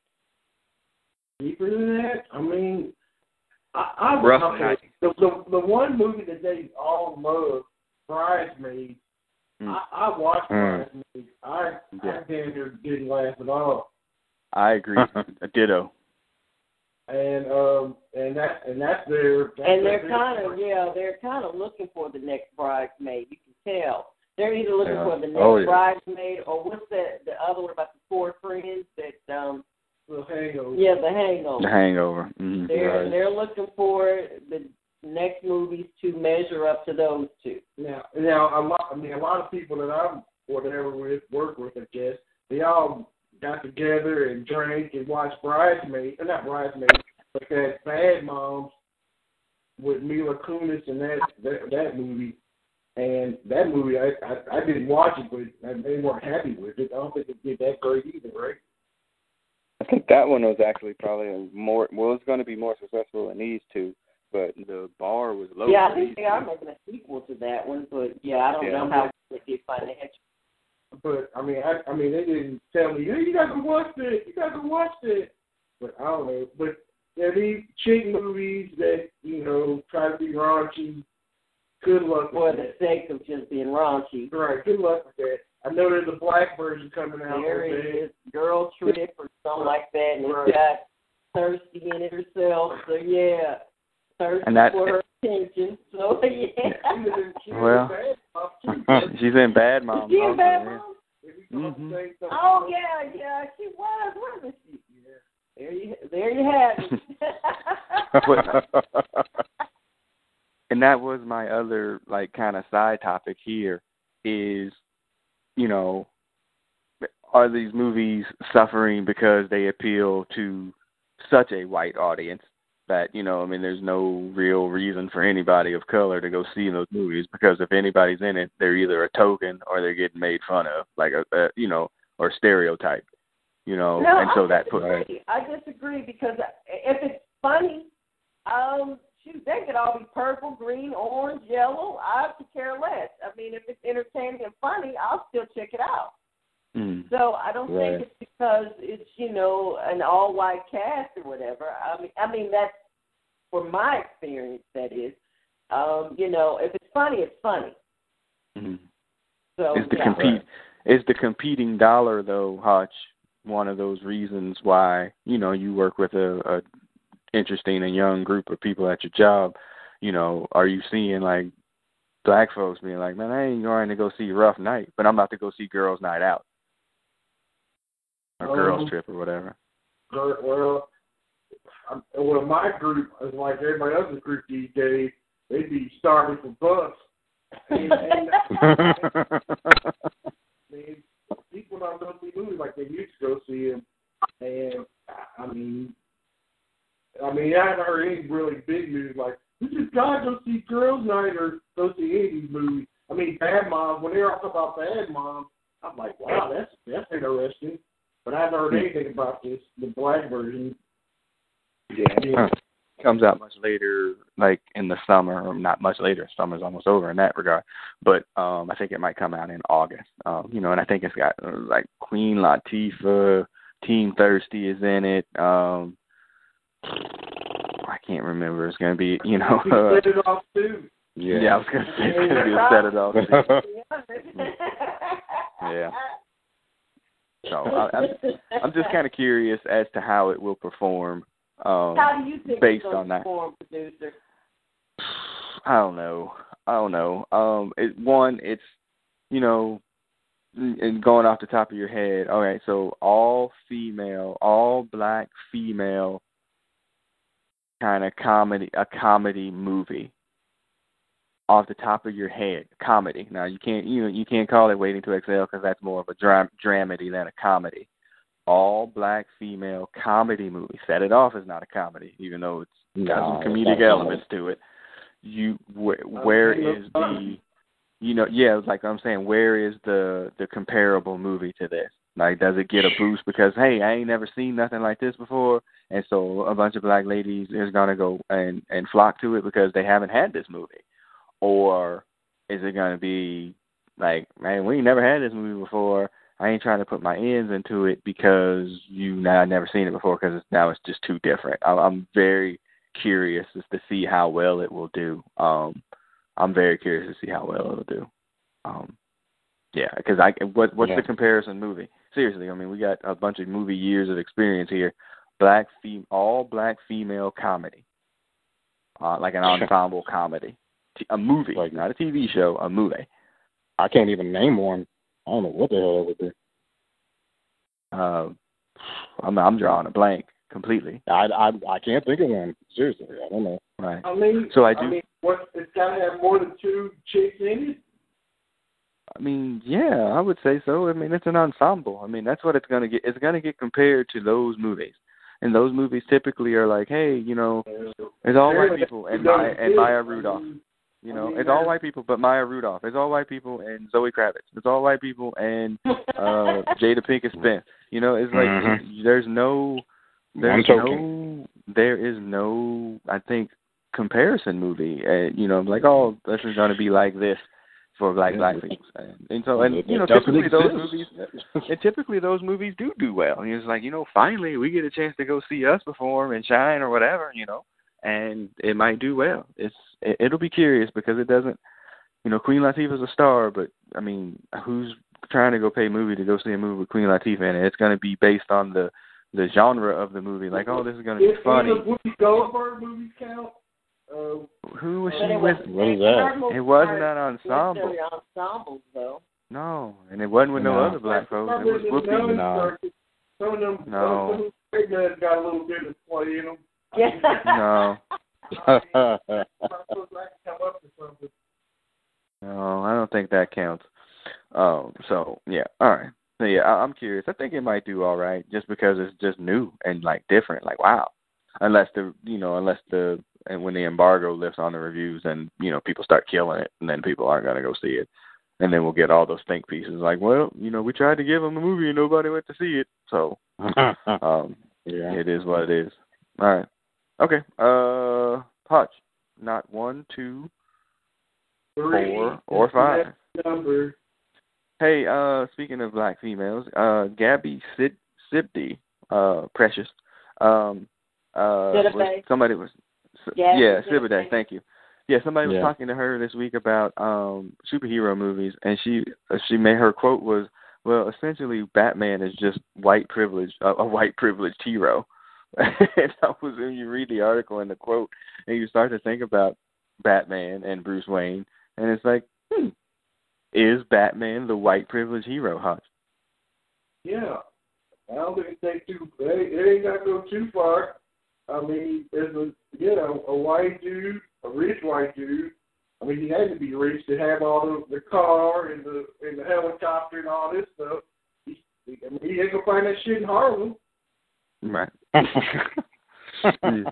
S5: Deeper than that, I mean, I, I
S2: Rough
S5: I mean, the, the the one movie that they all love, Bridesmaids.
S2: Mm.
S5: I, I watched
S4: Mm.
S5: Bridesmaids. I
S2: Yeah.
S5: I damn near didn't laugh at all.
S2: I agree. A ditto.
S5: And um and that and that's their that's
S3: And they're kind of yeah, they're kind of looking for the next bridesmaid. You can tell They're either looking
S2: Yeah.
S3: for the next
S2: Oh, yeah.
S3: bridesmaid or what's the the other one about the four friends that um
S5: The hangover.
S3: yeah the hangover.
S2: The Hangover. Mm-hmm.
S3: They're
S2: Right.
S3: they're looking for the next movies to measure up to those two.
S5: Now, now a lot. I mean, a lot of people that I'm whatever with work with, I guess they all got together and drank and watched Bridesmaids, uh, not Bridesmaids, but that Bad Moms with Mila Kunis and that that, that movie. And that movie, I, I I didn't watch it, but I- they weren't happy with it. I don't think it did that great either, right?
S2: I think that one was actually probably more. Well, it's going to be more successful than these two, but the bar was low.
S3: yeah, I think they are making a sequel to that one, but yeah, I don't
S2: Yeah.
S3: know how it did financially.
S5: But I mean, I I mean, they didn't tell me, hey, you got to watch it, you got to watch it. But I don't know. But yeah, these chick movies that you know try to be raunchy. Good luck
S3: For
S5: with
S3: the
S5: that.
S3: sake of just being raunchy.
S5: Right. Good luck with that. I know there's a black version coming out.
S3: There
S5: with
S3: girl trip or something like that, and
S5: Right.
S3: it's got thirsty in it herself. So yeah, thirsty
S2: And that-
S3: for her attention. So yeah.
S5: She
S2: Well. She's in Bad Moms.
S3: Is she a bad mom?
S5: If we talk
S2: Mhm.
S5: the same stuff-
S3: Oh yeah, yeah, she was, wasn't she? Yeah. There you, there you have it.
S2: and that was my other like kind of side topic here is you know are these movies suffering because they appeal to such a white audience that you know i mean there's no real reason for anybody of color to go see those movies because if anybody's in it they're either a token or they're getting made fun of like a, a you know or stereotyped you know
S3: no,
S2: and so
S3: I
S2: that puts
S3: I disagree because if it's funny, um, shoot, they could all be purple, green, orange, yellow. I could care less. I mean, if it's entertaining and funny, I'll still check it out.
S2: Mm,
S3: So I don't
S2: Right.
S3: think it's because it's you know an all white cast or whatever. I mean, I mean that's for my experience. That is, um, you know, if it's funny, it's funny.
S2: mm.
S3: So
S2: is the
S3: yeah.
S2: compete is the competing dollar though Hutch one of those reasons why you know you work with a, a interesting and young group of people at your job you know are you seeing like black folks being like man I ain't going to go see Rough Night but I'm about to go see Girls Night Out or
S5: Um,
S2: Girls Trip or whatever
S5: Well, I'm- well, my group is like everybody else's group these days. They be starving for bucks. And, and I mean, people don't go see movies like they used to go see them. And I mean, I mean, I haven't heard any really big news like we just gotta go see Girls Night or go see any of these movies. I mean, Bad Moms. When they're talking about Bad Moms, I'm like, wow, that's that's interesting. But I haven't heard anything about this, the black version.
S2: yeah comes out much later like in the summer or not much later summer's almost over in that regard but um i think it might come out in august um you know and i think it's got uh, like queen latifah team thirsty is in it um i can't remember it's going to be you know
S5: You
S2: uh,
S5: set it off too.
S2: yeah. i was going to say it's going to be a set it off Yeah. so I, i'm i'm just kind of curious as to how it will perform um
S3: How do you think
S2: based on that.
S3: perform, producer?
S2: I don't know. I don't know. Um, it, one, it's you know, and going off the top of your head. All right, so all female, all black female, kind of comedy, a comedy movie. Off the top of your head, comedy. Now you can't you know you can't call it Waiting to Exhale because that's more of a dram- dramedy than a comedy. All black female comedy movie. Set it off as not a comedy, even though it's got
S6: No,
S2: some comedic
S6: not
S2: elements to it you where, where
S5: Uh,
S2: is the you know yeah like i'm saying where is the the comparable movie to this like does it get a boost because hey i ain't never seen nothing like this before and so a bunch of black ladies is going to go and and flock to it because they haven't had this movie or is it going to be like man we ain't never had this movie before i ain't trying to put my ends into it because you now I never seen it before because now it's just too different I, i'm very curious as to see how well it will do. Um, I'm very curious to see how well it'll do. Um, yeah, because I what what's
S6: Yeah.
S2: the comparison movie? Seriously, I mean we got a bunch of movie years of experience here. Black fem all black female comedy, uh, like an ensemble comedy, T- a movie,
S6: Like-
S2: not a TV show, a movie.
S4: I can't even name one. I don't know what the hell that would be.
S2: Uh, I'm I'm drawing a blank completely.
S4: I I I can't think of one. Seriously, I don't know.
S2: Right.
S5: I mean,
S2: So I do-
S5: mean, what? It's got to have more than two chicks in it.
S2: I mean, yeah, I would say so. I mean, it's an ensemble. I mean, that's what it's gonna get. It's gonna get compared to those movies, and those movies typically are like, hey, you know, it's all white people and Maya and Maya Rudolph. You know, it's all white people, but Maya Rudolph. It's all white people and Zoe Kravitz. It's all white people and uh Jada Pinkett Smith. You know, it's like
S4: Mhm.
S2: there's no, there's no, there is no, I think, comparison movie. And you know, like oh, this is going to be like this for black
S4: Yeah.
S2: black people, and, and so and
S4: It-
S2: you know,
S4: it doesn't
S2: typically those movies, and typically those movies do do well. And it's like you know, finally we get a chance to go see us perform and shine or whatever, you know, and it might do well. It's it, it'll be curious because it doesn't. You know, Queen Latifah's a star, but I mean, who's trying to go pay a movie to go see a movie with Queen Latifah in it? It's going to be based on the the genre of the movie. Like, oh, this is going to be
S5: If
S2: funny.
S5: any of Whoopi Goldberg movies count, uh,
S2: Who was
S3: But
S2: she
S3: it
S2: with?
S3: was-
S4: What is that?
S3: Cardinals
S2: It wasn't
S3: aren't
S2: that ensemble.
S3: ensembles, though.
S2: No, and it wasn't with no,
S4: No.
S2: other black folks. It was
S5: the
S2: Whoopi.
S5: nuns
S4: No.
S5: circuit. Some of them,
S2: No.
S5: some of them got a little bit of play in them.
S3: Yeah.
S2: No.
S5: I'm supposed to come up with something.
S2: No, I don't think that counts. Um, so yeah, all right. So yeah, I, I'm curious. I think it might do all right, just because it's just new and like different. Like wow, unless the you know unless the and when the embargo lifts on the reviews and you know people start killing it, and then people aren't gonna go see it, and then we'll get all those think pieces like, well, you know, we tried to give them a movie and nobody went to see it, so um,
S4: yeah.
S2: it is what it is. All right, okay. Uh, Hutch, not one, two,
S5: Three
S2: four, or five.
S5: Number.
S2: Hey, uh, speaking of black females, uh, Gabby Sid Sibdy, uh, Precious, um, uh, was, somebody was, S-
S3: Gabby
S2: yeah,
S3: Sidibe.
S2: Sibide, thank you. Yeah, somebody was
S4: Yeah.
S2: talking to her this week about um superhero movies, and she uh, she made her quote was, "Well, essentially, Batman is just white privilege, uh, a white privileged hero." and that was when you read the article and the quote, and you start to think about Batman and Bruce Wayne, and it's like, hmm, is Batman the white privileged hero, Hutch?
S5: Yeah. I don't think it take too. It, ain't got to go too far. I mean, there's a you know a white dude, a rich white dude. I mean, he had to be rich to have all the the car and the and the helicopter and all this stuff. He, I mean, he ain't gonna find that shit in Harlem.
S2: Right.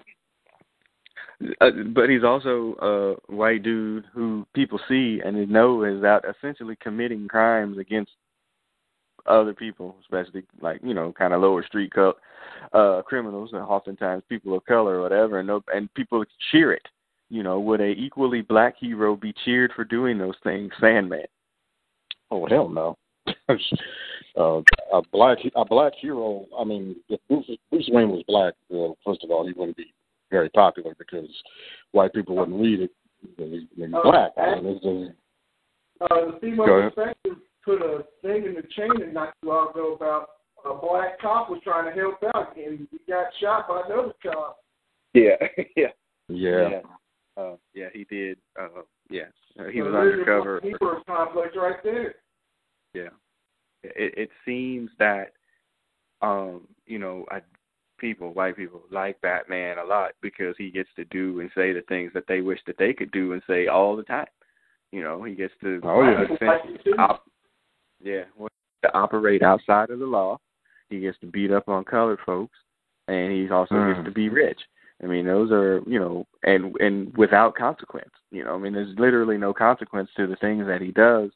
S2: Uh, but he's also a white dude who people see and they know is out essentially committing crimes against other people, especially like you know, kind of lower street co- uh criminals, and oftentimes people of color or whatever, and no, and people cheer it. You know, would a equally black hero be cheered for doing those things? Sandman.
S4: Oh hell no. uh, a black a black hero. I mean, if Bruce, Bruce Wayne was black, well, first of all, he wouldn't be very popular because white people wouldn't read it. When he's,
S5: Uh,
S4: black. I mean, it's just,
S5: Uh, the female
S4: Go ahead.
S5: inspector put a thing in the chain and not too long ago about a black cop was trying to help out and he got shot by another cop.
S2: Yeah, yeah,
S4: yeah.
S2: Uh, yeah, he did. Uh, yeah, uh, he
S5: So
S2: was undercover.
S5: a Hero complex right there.
S2: Yeah. It it seems that um, you know, I, people, white people like Batman a lot because he gets to do and say the things that they wish that they could do and say all the time. You know, he gets to
S4: Oh, yeah.
S2: op- yeah, well, to operate outside of the law. He gets to beat up on colored folks and he also
S4: Mm.
S2: gets to be rich. I mean, those are, you know, and and without consequence. You know, I mean, there's literally no consequence to the things that he does.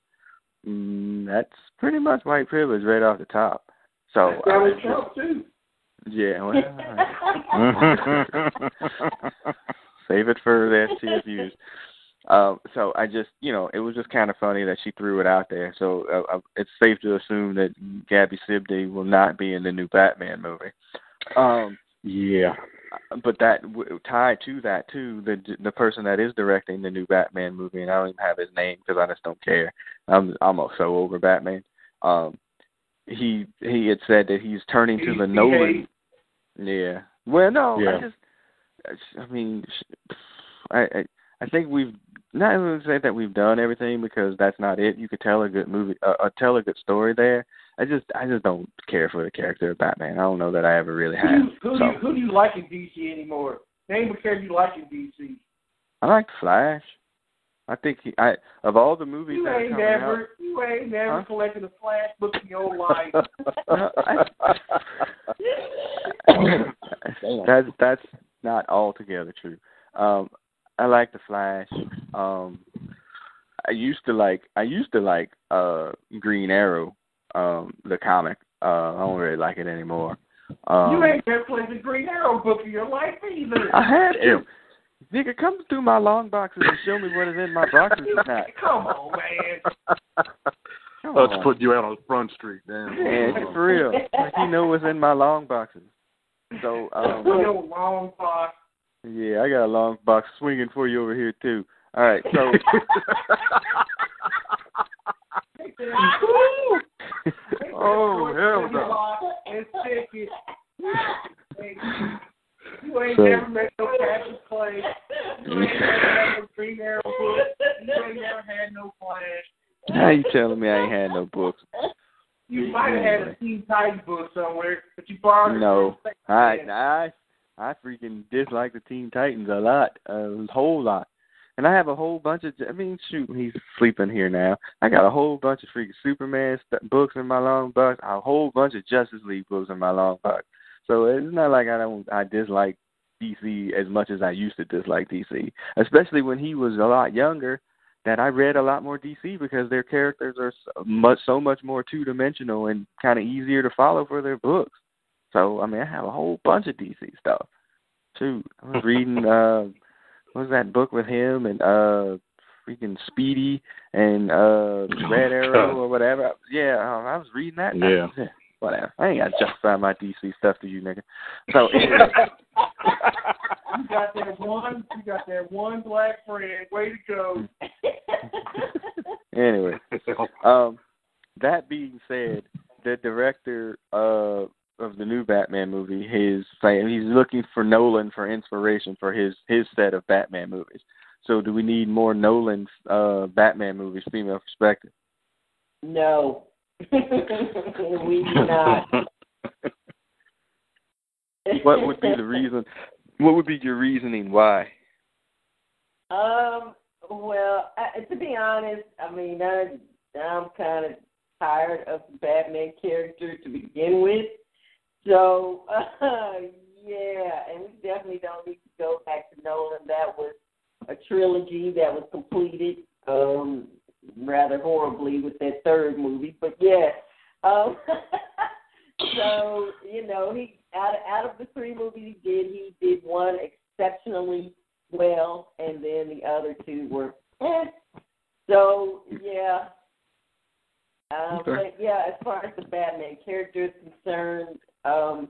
S2: Mm, that's pretty much white privilege right off the top. So,
S5: That's Donald
S2: uh,
S5: Trump too.
S2: yeah, well, save it for the STFUs. Um, so I just, you know, it was just kind of funny that she threw it out there. So uh, uh, it's safe to assume that Gabby Sibdy will not be in the new Batman movie. Um,
S4: yeah.
S2: But that w- tied to that too, the the person that is directing the new Batman movie, and I don't even have his name because I just don't care. I'm I'm so over Batman. Um, he he had said that he's turning to the
S5: He- he
S2: Nolan. Yeah. Well, no,
S4: Yeah.
S2: I just, I mean, I I I think we've not even say that we've done everything because that's not it. You could tell a good movie, uh, uh, tell a good story there. I just, I just don't care for the character of Batman. I don't know that I ever really have.
S5: who,
S2: so
S5: do you, who do you like in DC anymore? Name a character you like in DC.
S2: I like Flash. I think he, I of all the movies
S5: You
S2: that
S5: ain't never, you ain't never
S2: Huh?
S5: collected a flash book in your life.
S2: out, that's that's not altogether true. Um, I like the Flash. Um, I used to like I used to like uh Green Arrow, um, the comic. Uh, I don't really like it anymore. Um,
S5: you ain't never collected the Green Arrow book in your life either.
S2: I had to. Nigga, come through my long boxes and show me what is in my boxes tonight.
S5: Come on, man.
S2: Come
S4: Let's
S2: on.
S4: put you out on Front Street, damn.
S2: Yeah, for real. Like you know what's in my long boxes. So, um,
S5: Your long box.
S2: yeah, I got a long box swinging for you over here too. All right, so
S4: oh hell no!
S5: And stick. You ain't
S2: So-
S5: never met no Cassius Clay. You ain't never had no Green Arrow book. You ain't never had no Flash.
S2: how you telling me I ain't had no books?
S5: You might have had a Teen Titans book somewhere, but you borrowed it.
S2: No, I. I I freaking dislike the Teen Titans a lot, a whole lot. And I have a whole bunch of. I mean, shoot, he's sleeping here now. I got a whole bunch of freaking Superman st- books in my long box. A whole bunch of Justice League books in my long box. So it's not like I don't. I dislike DC as much as I used to dislike DC, especially when he was a lot younger. That I read a lot more DC because their characters are so much so much more two dimensional and kind of easier to follow for their books. So I mean, I have a whole bunch of DC stuff. Shoot, I was reading uh, what was that book with him and uh, freaking Speedy and uh, Red Arrow or whatever. Yeah, um, I was reading that.
S4: Yeah.
S2: whatever. I ain't got to justify my DC stuff to you, nigga. So anyway,
S5: You got that one. You got that one black friend. Way to go.
S2: anyway, um, that being said, the director uh, of the new Batman movie is saying he's looking for Nolan for inspiration for his his set of Batman movies. So, do we need more Nolan uh, Batman movies, female perspective?
S3: No. we do not.
S2: What would be the reason? What would be your reasoning why?
S3: Um. Well, I, to be honest, I mean, I, I'm kind of tired of the Batman character to begin with. So, uh, yeah, and we definitely don't need to go back to Nolan. That was a trilogy that was completed um, rather horribly with that third movie. But yeah, um, so you know, he out out of the three movies he did, he did one exceptionally well, and then the other two were eh. So yeah. Um,
S2: Okay.
S3: But yeah, as far as the Batman character is concerned, um,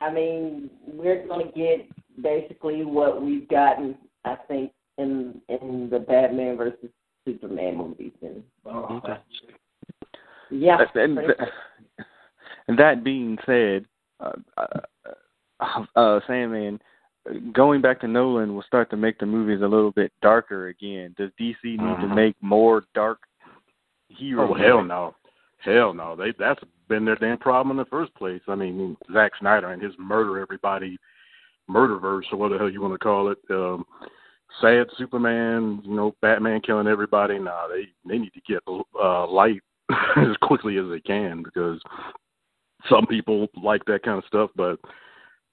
S3: I mean, we're going to get basically what we've gotten, I think, in in the Batman versus Superman movies, and
S2: Okay.
S3: yeah,
S2: and,
S3: pretty
S2: and that being said, uh, uh, uh, Sandman, going back to Nolan will start to make the movies a little bit darker again. Does DC need to
S4: Mhm.
S2: make more dark hero?
S4: Oh hell no, hell no. They that's been their damn problem in the first place. I mean, Zack Snyder and his murder everybody murderverse or whatever the hell you want to call it. Um, sad Superman, you know, Batman killing everybody. Nah, they they need to get uh, light as quickly as they can because some people like that kind of stuff, but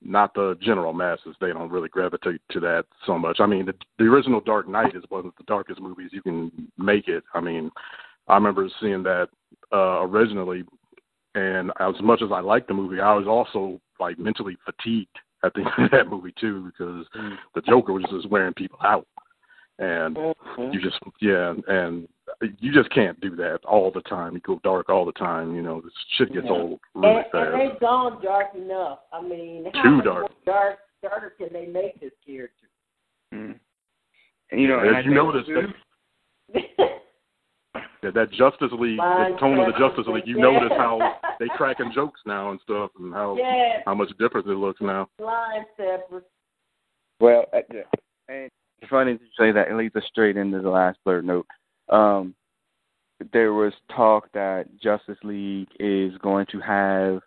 S4: not the general masses. They don't really gravitate to that so much. I mean, the, the original Dark Knight is one of the darkest movies you can make it. I mean, I remember seeing that uh, originally, and as much as I liked the movie, I was also like mentally fatigued at the end of that movie too because the Joker was just wearing people out, and
S3: Mhm.
S4: you just yeah, and you just can't do that all the time. You go dark all the time. You know, this shit gets
S3: Yeah.
S4: old really
S3: and,
S4: fast.
S3: and they've gone dark enough. I mean, how
S4: Too
S3: much
S4: dark.
S3: dark darker can they make this character?
S2: Mm. And, you know, and I
S4: As you
S2: think-
S4: notice that, that that Justice League, the tone of the Justice League, you
S3: yeah.
S4: notice how they cracking jokes now and stuff, and how
S3: yeah,
S4: how much different it looks now.
S3: line separate.
S2: Well, uh, yeah. and funny to say that. It leads us straight into the last blurred note. Um, there was talk that Justice League is going to have,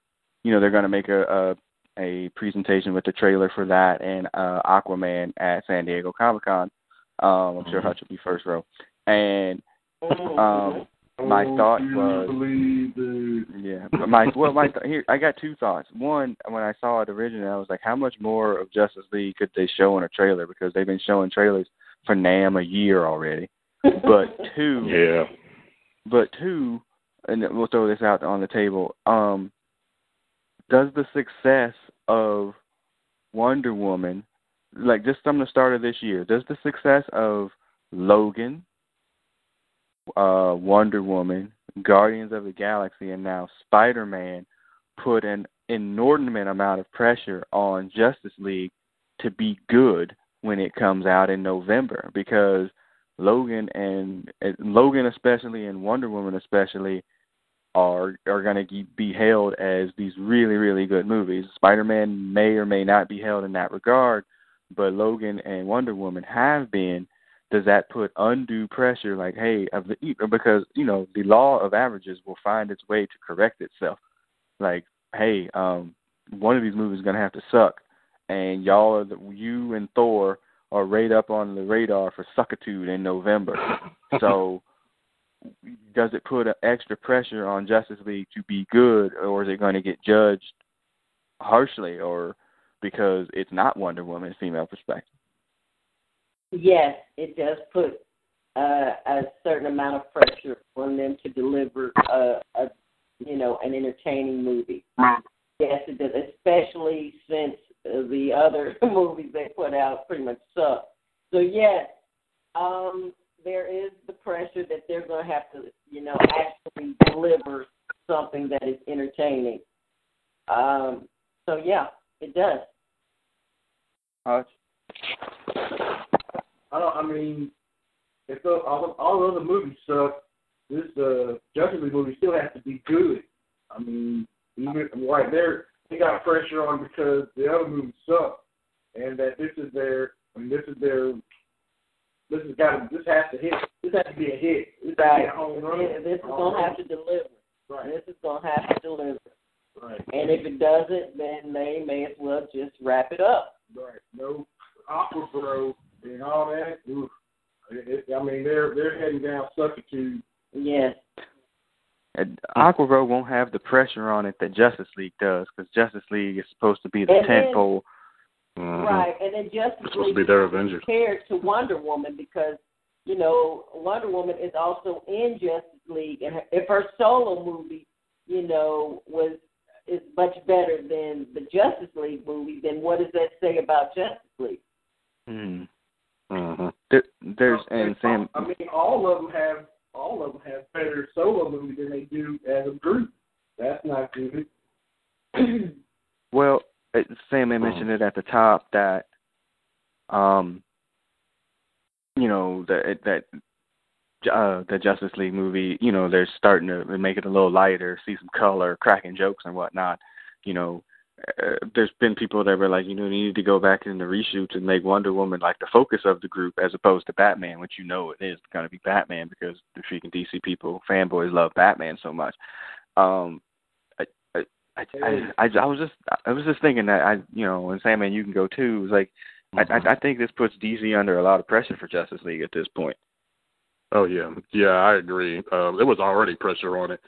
S2: you know, they're going to make a, a a presentation with the trailer for that and uh, Aquaman at San Diego Comic Con. Um, I'm sure mm-hmm. Hutch will be first row. And um, my oh, thought was, yeah, my well, my th- here I got two thoughts. One, when I saw it originally, I was like, how much more of Justice League could they show in a trailer? Because they've been showing trailers for Nam a year already. But two,
S4: yeah,
S2: but two, and we'll throw this out on the table. Um, does the success of Wonder Woman, like just from the start of this year, does the success of Logan, uh, Wonder Woman, Guardians of the Galaxy, and now Spider Man put an inordinate amount of pressure on Justice League to be good when it comes out in November because Logan and, Logan especially and Wonder Woman especially are are going to be hailed as these really really good movies. Spider-Man may or may not be held in that regard, but Logan and Wonder Woman have been. Does that put undue pressure? Like, hey, of the because you know the law of averages will find its way to correct itself. Like, hey, um, one of these movies is going to have to suck, and y'all are the, you and Thor are right up on the radar for suckitude in November. so does it put extra pressure on Justice League to be good, or is it going to get judged harshly, or because it's not Wonder Woman's female perspective?
S3: Yes, it does put uh, a certain amount of pressure on them to deliver a, a you know an entertaining movie. Yes, it does, especially since the other movies they put out pretty much suck. So yes, um, there is the pressure that they're going to have to, you know, actually deliver something that is entertaining. Um, so yeah, it does.
S2: Hutch?
S5: I don't. I mean, if the, all all other movies suck, this uh, Justice League movie still has to be good. I mean, even right there, they got pressure on because the other movies suck, and that this is their, I mean, this is their this has got to, this has to hit. This has to be a hit. This right. a home run.
S3: This is gonna have to deliver.
S5: Right.
S3: This is gonna have to deliver.
S5: Right.
S3: And if it doesn't, then they may as well just wrap it up.
S5: Right. No Aqua Bro and all that. Oof. It, it, I mean, they're they're heading down suckitude.
S3: Yes.
S2: And Aqua won't have the pressure on it that Justice League does, because Justice League is supposed to be the tent pole
S3: Mm-hmm. Right, and then Justice
S4: League to be their Avengers.
S3: compared to Wonder Woman because you know Wonder Woman is also in Justice League, and if her solo movie, you know, was is much better than the Justice League movie, then what does that say about Justice League?
S2: Hmm. Mm-hmm. There, there's and Sam.
S5: I mean, all of them have all of them have better solo movies than they do as a group. That's not good.
S2: well, Sam had mentioned it at the top that, um, you know that that uh, the Justice League movie, you know, they're starting to make it a little lighter, see some color, cracking jokes and whatnot. You know, uh, there's been people that were like, you know, you need to go back in the reshoots and make Wonder Woman like the focus of the group as opposed to Batman, which you know it is going to be Batman because the freaking DC people, fanboys love Batman so much. Um, I, I, I, I was just I was just thinking that I you know and Sandman you can go too. It was like mm-hmm. I I think this puts DC under a lot of pressure for Justice League at this point.
S4: Oh yeah, yeah, I agree. Um, there was already pressure on it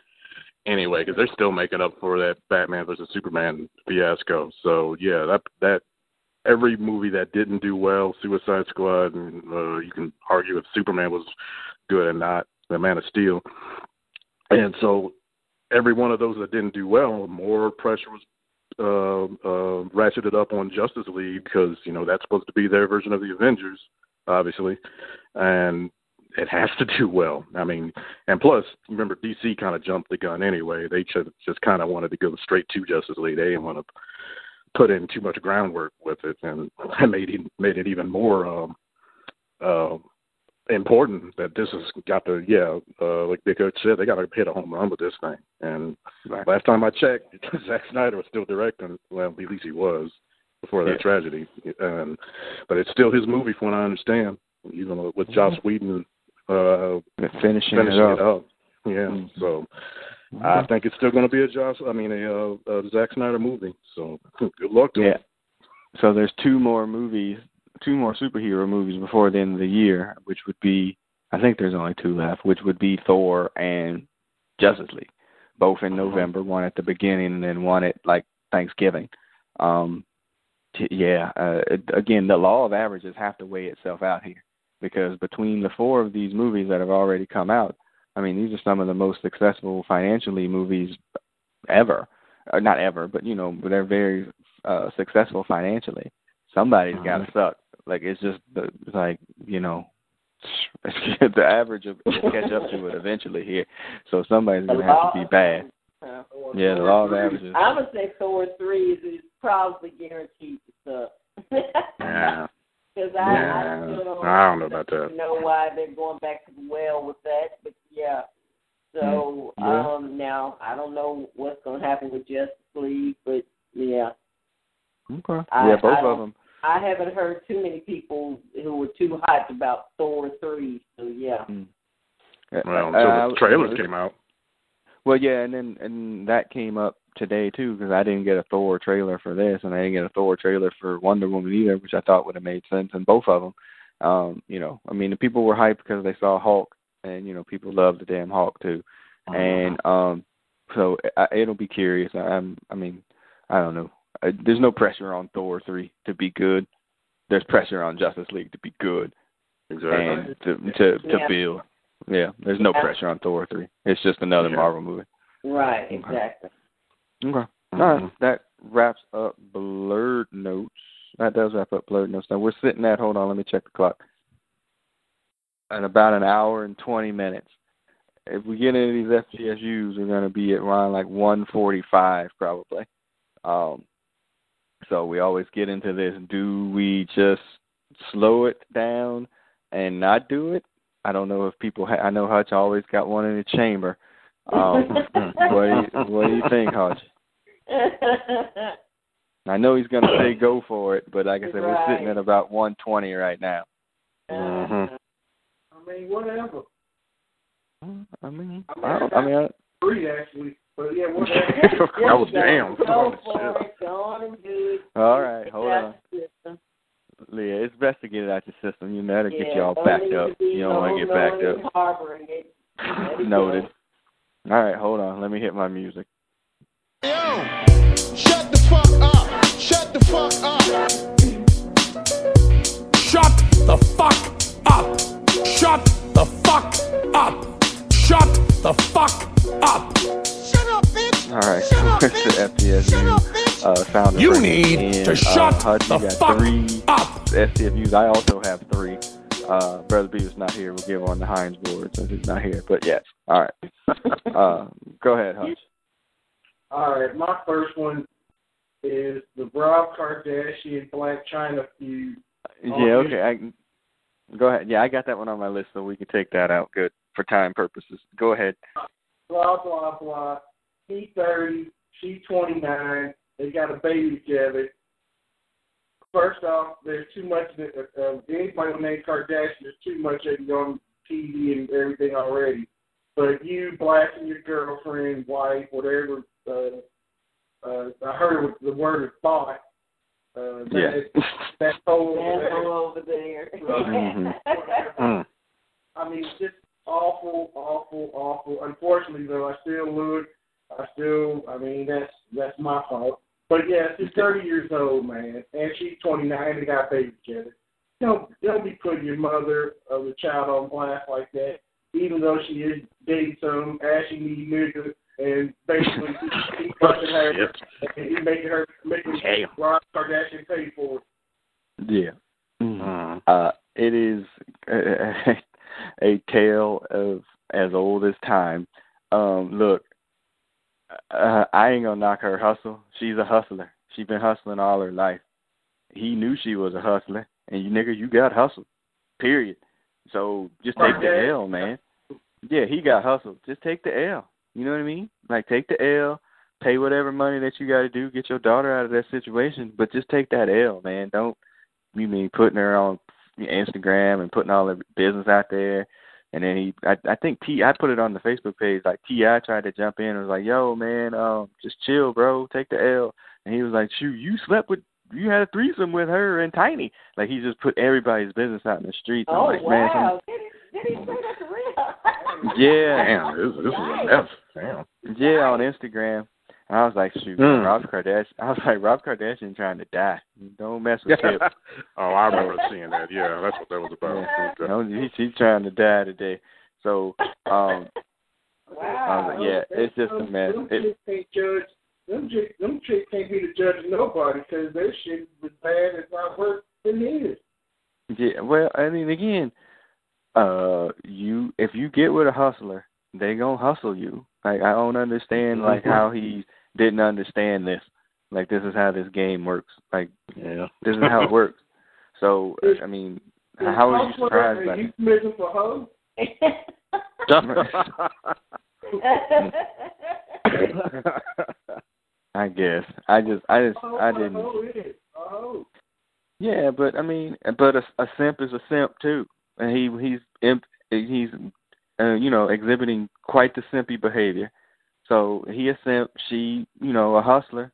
S4: anyway because they're still making up for that Batman versus Superman fiasco. So yeah, that that every movie that didn't do well, Suicide Squad, and uh, you can argue if Superman was good or not, the Man of Steel. And so every one of those that didn't do well, more pressure was uh, uh, ratcheted up on Justice League because you know that's supposed to be their version of the Avengers, obviously, and it has to do well. I mean, and plus, remember DC kind of jumped the gun anyway. They just just kind of wanted to go straight to Justice League. They didn't want to put in too much groundwork with it, and made it made it even more um, uh, important that this has got to yeah, uh, like Big Coach said, they got to hit a home run with this thing. And right. last time I checked, Zack Snyder was still directing. Well, at least he was. before that
S2: Yeah.
S4: tragedy. And but it's still his movie, from what I understand. Even with Joss Whedon uh,
S2: finishing,
S4: finishing
S2: it up.
S4: it up. Yeah.
S2: Mm.
S4: So I think it's still going to be a Joss. I mean, a, uh, a Zack Snyder movie. So good luck to
S2: Yeah.
S4: him.
S2: So there's two more movies, two more superhero movies before the end of the year, which would be, I think there's only two left, which would be Thor and Justice League, both in
S4: Uh-huh.
S2: November, one at the beginning and then one at like Thanksgiving. Um, t- yeah, uh, again, the law of averages have to weigh itself out here because between the four of these movies that have already come out, I mean, these are some of the most successful financially movies ever. Or not ever, but you know, they're very uh successful financially. Somebody's got to suck. Like it's just the it's like you know, the average of will catch up to it eventually here. So somebody's gonna have to be bad.
S3: Uh,
S2: Yeah, the law of averages.
S3: I would say Thor three is, is probably guaranteed to suck.
S4: Yeah.
S3: Because I, I
S4: Yeah.
S3: still don't,
S4: I don't know about that.
S3: know why they're going back to the well with that, but yeah. So
S2: Mm, yeah.
S3: um now I don't know what's gonna happen with Justice League, but yeah,
S2: Okay.
S3: I-
S2: yeah, both
S3: I
S2: of them.
S3: I haven't heard too many people who were too hyped about Thor three. So yeah,
S2: Mm.
S4: Well,
S2: Uh,
S4: until
S2: uh,
S4: the trailers came out.
S2: Well, yeah, and then and that came up today too because I didn't get a Thor trailer for this, and I didn't get a Thor trailer for Wonder Woman either, which I thought would have made sense in both of them. Um, you know, I mean, the people were hyped because they saw Hulk, and you know, people love the damn Hulk too, and um, so I, it'll be curious. I, I'm, I mean, I don't know. Uh, There's no pressure on Thor three to be good. There's pressure on Justice League to be good
S4: Exactly.
S2: and to to to
S3: Yeah.
S2: build. Yeah, there's no
S3: Yeah.
S2: pressure on Thor three. It's just another
S4: Yeah.
S2: Marvel movie.
S3: right,
S2: Okay.
S3: exactly.
S2: Okay. All
S4: Mhm.
S2: right. That wraps up blurred notes. That does wrap up blurred notes. Now we're sitting at hold on, let me check the clock. In about an hour and twenty minutes. If we get into these FGSUs, we're gonna be at around like one forty five probably. Um so we always get into this. Do we just slow it down and not do it? I don't know if people. Ha- I know Hutch always got one in the chamber. Um, what do you What do you think, Hutch? I know he's gonna say go for it, but like I said, we're sitting at about 120 right now.
S4: Mhm.
S5: I mean, whatever.
S2: I mean,
S5: I mean,
S2: I, don't, I mean, I,
S5: Three actually, but yeah, whatever.
S4: I was damn.
S3: Go for it. Go on and do it.
S2: all right, hold on,
S3: the.
S2: Leah. It's best to get it out your system. You know that'll get you all backed up. You don't want to get backed up.
S3: Harboring it.
S2: Noted. All right, hold on. Let me hit my music.
S7: Yo, shut the fuck up. Shut the fuck up.
S1: Shut the fuck up! Shut the fuck up! Shut the fuck up!
S7: Shut up, bitch.
S2: All right,
S7: Shut up,
S2: what's the
S7: bitch. Shut up,
S2: FTSU
S7: bitch.
S2: uh, sound
S1: You need
S2: and,
S1: to shut
S2: uh, Hutch, you
S1: the
S2: got
S1: fuck
S2: three
S1: up!
S2: STFUs. I also have three. Uh, Brother Beavis not here. We'll give on the Heinz board since he's not here. But yes, all right. Go ahead, Hutch.
S5: All right, my first one is the Rob Kardashian Blac Chyna feud.
S2: Yeah,
S5: Oh,
S2: okay. I, can- go ahead. Yeah, I got that one on my list, so we can take that out. Good for time purposes. Go ahead.
S5: Blah blah blah. He thirty, she twenty nine. They got a baby together. First off, there's too much. Uh, uh, anybody named Kardashian, there's too much of you on TV and everything already. But you blasting your girlfriend, wife, whatever. Uh, uh, I heard the word is thought. Uh,
S2: Yeah.
S5: That, that whole.
S3: Asshole over there.
S2: Mhm.
S4: Mm.
S5: I mean, it's just awful, awful, awful. Unfortunately, though, I still look. I still, I mean, that's that's my fault. But yeah, she's 30 years old, man, and she's 29. They got a baby together. Don't don't be putting your mother of the child on blast like that. Even though she is dating some ashy knee nigga, and basically he, he fucking her,
S4: Shit.
S5: and he making her making
S4: Damn.
S5: Rob Kardashian pay for it.
S2: Yeah.
S4: Mm.
S2: Uh, it is a, a tale of as old as time. Um, look, uh, I ain't gonna knock her hustle. She's a hustler. She's been hustling all her life. He knew she was a hustler, and you nigga, you got hustled. Period. So just take the L, man. Yeah, he got hustled. Just take the L. You know what I mean? Like take the L. pay whatever money that you got to do, get your daughter out of that situation, but just take that L, man. Don't you mean putting her on Instagram and putting all the business out there. And then he, I, I think T, I put it on the Facebook page. Like T.I. tried to jump in and was like, "Yo, man, um, just chill, bro. Take the L." And he was like, "Shoot, you slept with, you had a threesome with her and Tiny." Like he just put everybody's business out in the streets.
S3: Oh
S2: I'm like, man,
S3: wow! Did he, did he say that for real?
S2: Yeah.
S4: Damn, this, this is a mess. Damn.
S2: Yeah, on Instagram. And I was like, shoot,
S4: Mm.
S2: Rob Kardashian. I was like, Rob Kardashian trying to die. Don't mess with him.
S4: oh, I remember seeing that. Yeah, that's what that was about.
S2: Yeah. No, he, he's trying to die today. So, um, I was like, yeah, it's just a mess.
S5: Them
S2: It,
S5: chicks can't judge. Them chicks, them chicks can't be the judge of nobody because their shit was bad. It's not worse than his.
S2: yeah, well, I mean, again, uh, you if you get with a hustler, they gonna hustle you. Like I don't understand like how he didn't understand this. Like this is how this game works. Like
S4: Yeah.
S2: this is how it works. So I mean, how are you surprised by
S5: Are you
S2: that?
S5: smitten for hoes?
S2: I guess. I just, I just,
S5: Oh,
S2: I didn't.
S5: hoe is. A hoe.
S2: Yeah, but I mean, but a, a simp is a simp too, and he he's imp, he's uh, you know exhibiting quite the simpy behavior. So he a simp, she you know a hustler.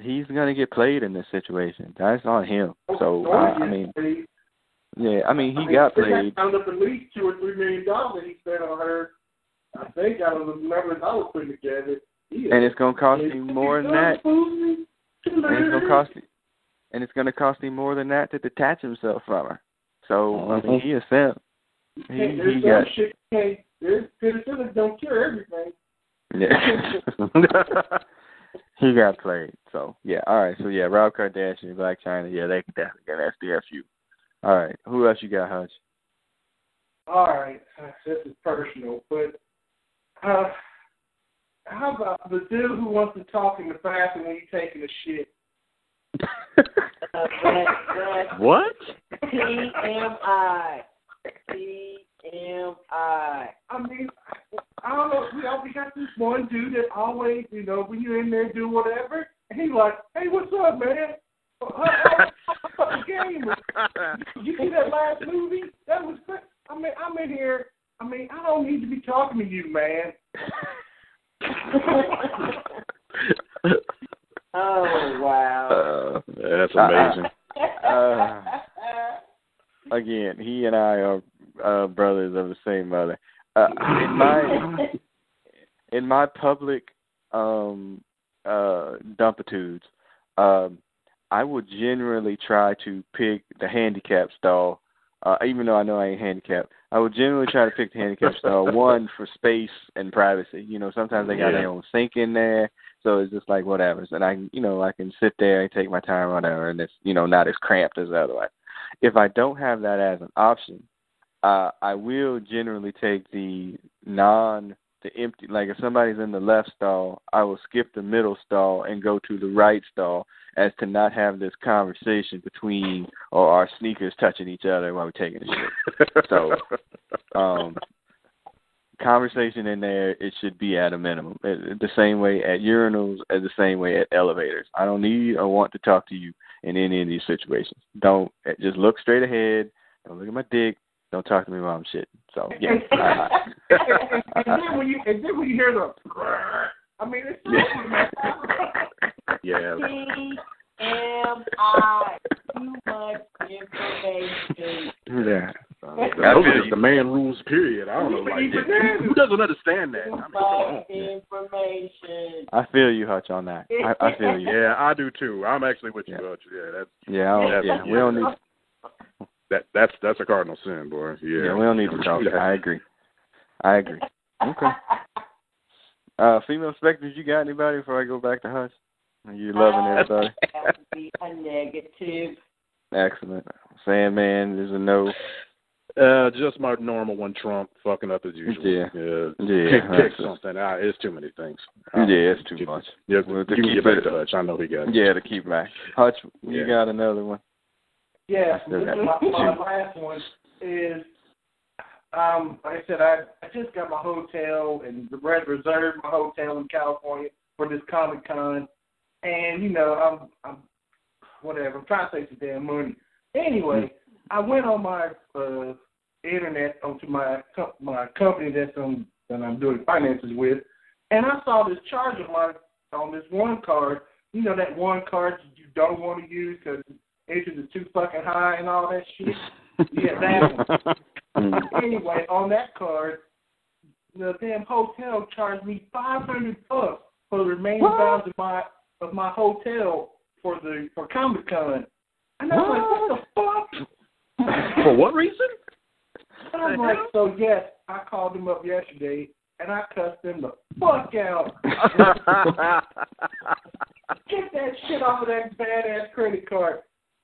S2: He's gonna get played in this situation. That's on him. So
S5: Oh,
S2: uh. I mean,
S5: He-
S2: yeah, I mean
S5: I
S2: he
S5: mean,
S2: got played.
S5: Found up at least two or three million dollars he spent on her. I think I don't remember I was putting together. He
S2: And it's gonna cost him more than that. And it's gonna cost him, and it's gonna cost him more than that to detach himself from her. So I mean he a simp. He
S5: There's
S2: he
S5: some
S2: got
S5: shit you can't. There's penicillin don't cure everything.
S2: Yeah. he got played. So yeah, all right. So yeah, Rob Kardashian, Blac Chyna, yeah, they can definitely get an STFU. All right. Who else you got, Hutch?
S5: All right, this is personal, but uh, how about the dude who wants to talk in the bathroom when you're taking a shit?
S3: Uh, that, that
S4: what?
S3: TMI. TMI.
S5: I mean, I don't know. We we got this one dude that always, you know, when you're in there doing whatever, and he's like, "Hey, what's up, man? Game? You see that last movie? That was great. I mean, I'm in here. I mean, I don't need to be talking to you, man.
S3: oh wow.
S2: Uh,
S4: That's amazing.
S2: Uh, again, he and I are uh, brothers of the same mother. Uh, in my in my public um uh dumpitudes, um I would generally try to pick the handicap stall. Uh even though I know I ain't handicapped, I would generally try to pick the handicap stall one for space and privacy. You know, sometimes they got
S4: Yeah.
S2: their own sink in there, so it's just like whatever. And I you know, I can sit there and take my time whatever and it's you know, not as cramped as the other one. If I don't have that as an option, uh I will generally take the non the empty like if somebody's in the left stall, I will skip the middle stall and go to the right stall as to not have this conversation between or our sneakers touching each other while we're taking a shit. So um conversation in there it should be at a minimum. It, the same way at urinals as the same way at elevators. I don't need or want to talk to you in any of these situations. Don't just look straight ahead. Don't look at my dick. Don't talk to me while I'm shitting. So yeah. I-
S5: and, and then when you and then when you hear the, I mean, it's
S4: yeah.
S3: TMI. Too much information.
S2: yeah.
S4: Those are just the man rules, period. I don't know. Like, who, who doesn't understand that?
S3: Too
S4: I mean,
S3: much information.
S2: I feel you, Hutch, on that. I, I feel you.
S4: Yeah, I do too. I'm actually with you,
S2: Yeah.
S4: Hutch. Yeah, that's
S2: Yeah, I don't, yeah. We don't need.
S4: that that's that's a cardinal sin, boy. Yeah,
S2: Yeah, we don't need to talk. I agree. I agree. Okay. Uh, female specters, you got anybody before I go back to Hutch? Are you loving
S3: Uh,
S2: everybody?
S3: That would be a negative.
S2: Excellent. Sandman is a no.
S4: Uh, just my normal one, Trump fucking up as usual.
S2: Yeah.
S4: yeah.
S2: Yeah,
S4: Pick, pick something. Ah, it's too many things.
S2: Yeah, it's too much.
S4: Yeah,
S2: Well, to
S4: you can
S2: keep
S4: get back
S2: it-
S4: to Hutch. I know he got it.
S2: Yeah, to keep back. Hutch, you
S4: Yeah.
S2: got another one.
S5: Yeah,
S2: I still
S5: this
S2: got
S5: is my, my last one is um like I said, I I just got my hotel and the red reserved my hotel in California. for this Comic Con, and you know I'm I'm whatever. I'm trying to save some damn money. Anyway, I went on my uh, internet onto my co- my company that's um that I'm doing finances with, and I saw this charge on my on this one card. You know that one card you don't want to use because interest is too fucking high and all that shit. yeah, that one. Mm. anyway, on that card, the damn hotel charged me five hundred bucks for the remaining balance of my of my hotel for the for Comic Con. And I was like, what the fuck?
S4: For what reason?
S5: And I'm like, so yes, I called them up yesterday and I cussed them the fuck out. Get that shit off of that badass credit card.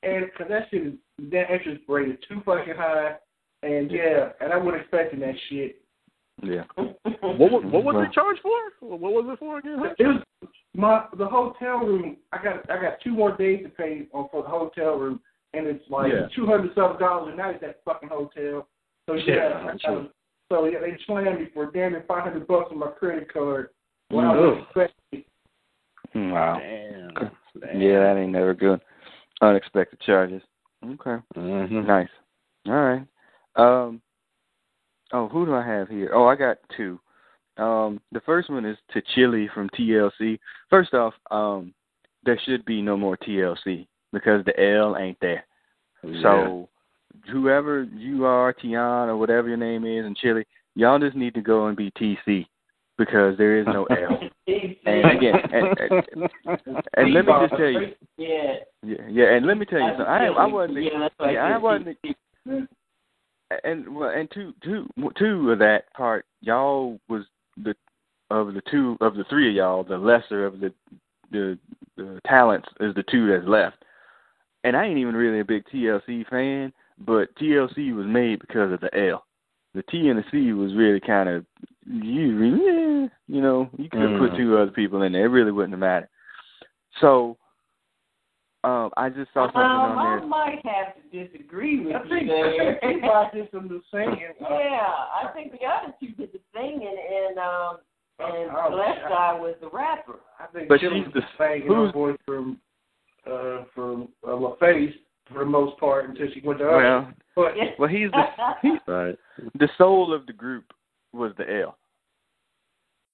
S5: And because that shit is that interest rate is too fucking high. And yeah, and I wasn't expecting that shit.
S2: Yeah.
S4: What was, what was it charged for? What was it for again?
S5: It was my the hotel room. I got I got two more days to pay on for the hotel room, and it's like
S4: Yeah.
S5: two hundred something dollars a night at that fucking hotel. So yeah,
S4: Yeah,
S5: I
S4: I'm sure.
S5: so yeah, they slammed me for damn near five hundred bucks on my credit card. Well, I
S4: Ugh.
S5: was expecting.
S2: Wow.
S4: Damn.
S2: Yeah, that ain't never good. Unexpected charges. Okay.
S4: Mm-hmm.
S2: Nice. All right. Um. Oh, who do I have here? Oh, I got two. Um, the first one is to Chili from TLC. First off, um, there should be no more TLC because the L ain't there. Yeah. So, whoever you are, Tionne or whatever your name is, and Chili, y'all just need to go and be TC because there is no L. and again, and, and, and let me just tell you,
S3: Yeah.
S2: yeah, yeah, and let me tell you something. I, I wasn't.
S3: Yeah, that's what
S2: Yeah, I wasn't. And well, and two, two, two of that part, y'all was the of the two of the three of y'all, the lesser of the the the talents is the two that's left. And I ain't even really a big TLC fan, but TLC was made because of the L. The T and the C was really kind of you, really, you know, you could have put
S4: Mm.
S2: two other people in there. It really wouldn't have mattered. So, um, I just saw something
S3: Um,
S2: on
S3: I
S2: there.
S3: might have to disagree with
S5: I
S3: you
S5: think
S3: there.
S5: everybody did some the singing.
S3: yeah, I think the other two did the singing, and um, and
S5: Oh,
S3: Left
S5: yeah.
S3: Eye was the rapper.
S5: I think
S2: But she's the-
S5: sang
S2: who's-
S5: her voice from uh from uh, LaFace for the most part until she went to us.
S2: Well,
S5: but
S2: well, he's the he,
S4: Right.
S2: the soul of the group was the L.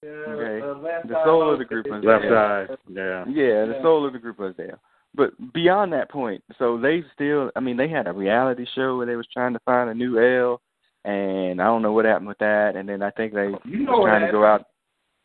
S5: uh,
S2: okay.
S5: uh,
S2: The soul of the group was
S4: Left
S2: the
S4: eye. Yeah.
S2: Yeah, the
S5: Yeah.
S2: soul of the group was there. But beyond that point, so they still, I mean, they had a reality show where they was trying to find a new L, and I don't know what happened with that. And then I think they
S5: You know
S2: was trying to go out.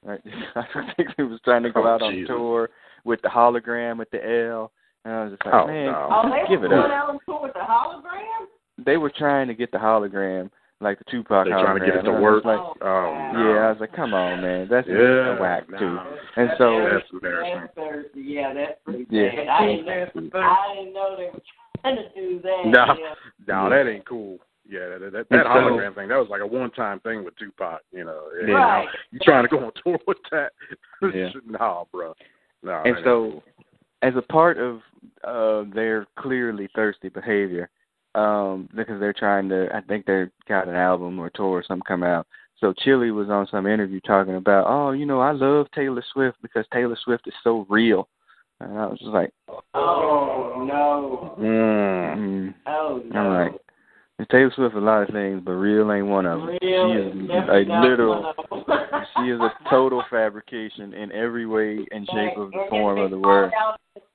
S2: Right, I think they was trying to go
S4: Oh,
S2: out on
S4: Jesus.
S2: tour with the hologram with the L, and I was just like,
S4: Oh,
S2: man,
S4: no.
S3: Oh, they
S2: give
S3: were
S2: it up.
S3: out on tour with the hologram.
S2: They were trying to get the hologram, like the Tupac
S4: They
S2: hologram.
S4: trying to get it
S2: and
S4: to work.
S2: Like,
S3: Oh,
S4: Oh, no.
S2: Yeah, I was like, come on, man, that's
S4: Yeah,
S2: a whack
S4: no.
S2: too. And so,
S4: That's embarrassing.
S3: That's Thursday. Yeah, that's pretty
S2: Yeah.
S3: bad. I didn't, know, I didn't know they were trying to do that.
S4: No.
S3: Yeah.
S4: No, that ain't cool. Yeah, that that, that
S2: And so-
S4: hologram thing, that was like a one time thing with Tupac, you know.
S2: Yeah.
S3: Right.
S4: You trying to go on tour with that?
S2: Yeah.
S4: no, bro. No.
S2: and so, as a part of uh, their clearly thirsty behavior, um, because they're trying to, I think they've got an album or tour or something come out. So Chili was on some interview talking about, oh, you know, I love Taylor Swift because Taylor Swift is so real, and I was just like,
S3: Oh no.
S4: Mm.
S3: Oh no.
S2: I'm like, Taylor Swift a lot of things, but real ain't one of them.
S3: Real
S2: she
S3: is
S2: a literal.
S3: one of 'em.
S2: She is a total fabrication in every way and shape of the form of the word.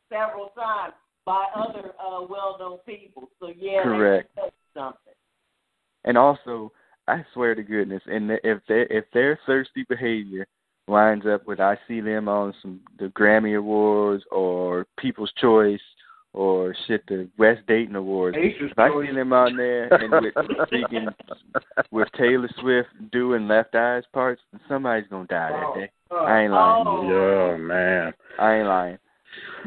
S3: several times by other uh, well-known people. So yeah,
S2: Correct.
S3: something.
S2: And also, I swear to goodness, and if they if their thirsty behavior lines up with I see them on some the Grammy Awards or People's Choice or shit the West Dayton Awards,
S5: Nature's
S2: if I
S5: choice.
S2: see them on there and with speaking with Taylor Swift doing Left Eyes parts, somebody's gonna die that day. I ain't lying.
S3: Oh.
S4: Yeah, man.
S2: I ain't lying.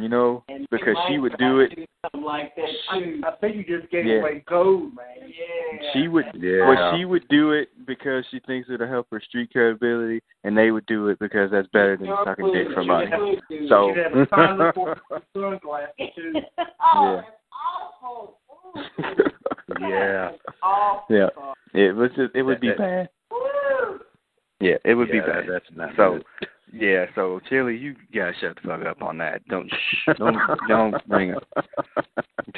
S2: You know,
S3: And
S2: because she would do it.
S3: do something like that too.
S5: I think you just gave
S2: Yeah.
S5: away gold, man.
S3: Yeah.
S2: She would
S4: Yeah.
S2: Well, she would do it because she thinks it'll help her street credibility, and they would do it because that's better than
S3: Sure
S2: sucking dick
S3: would.
S2: for money.
S3: would
S2: So-
S5: You have a Tyler Ford sunglasses too.
S3: oh,
S2: Yeah.
S3: it's awful.
S4: Yeah.
S3: Awful.
S2: Yeah. It was just, it would be
S4: That-
S2: bad. Yeah, it would
S4: yeah,
S2: be bad.
S4: That's not
S2: So, Yeah, so Chili, you gotta shut the fuck up on that. Don't don't don't bring it.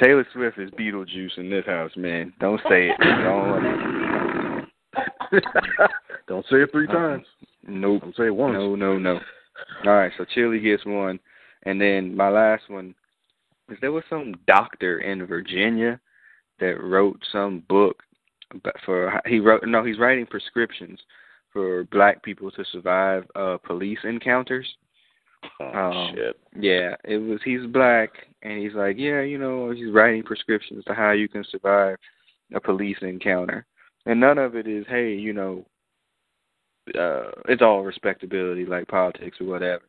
S2: Taylor Swift is Beetlejuice in this house, man. Don't say it. Don't
S4: Don't say it three times.
S2: Nope.
S4: Don't say it once.
S2: No, no, no. All right, so Chili gets one, and then my last one is there was some doctor in Virginia that wrote some book but for he wrote no he's writing prescriptions for black people to survive uh police encounters.
S4: Oh
S2: Um,
S4: shit.
S2: Yeah, it was he's black and he's like, yeah, you know, he's writing prescriptions to how you can survive a police encounter. And none of it is, hey, you know, uh it's all respectability like politics or whatever.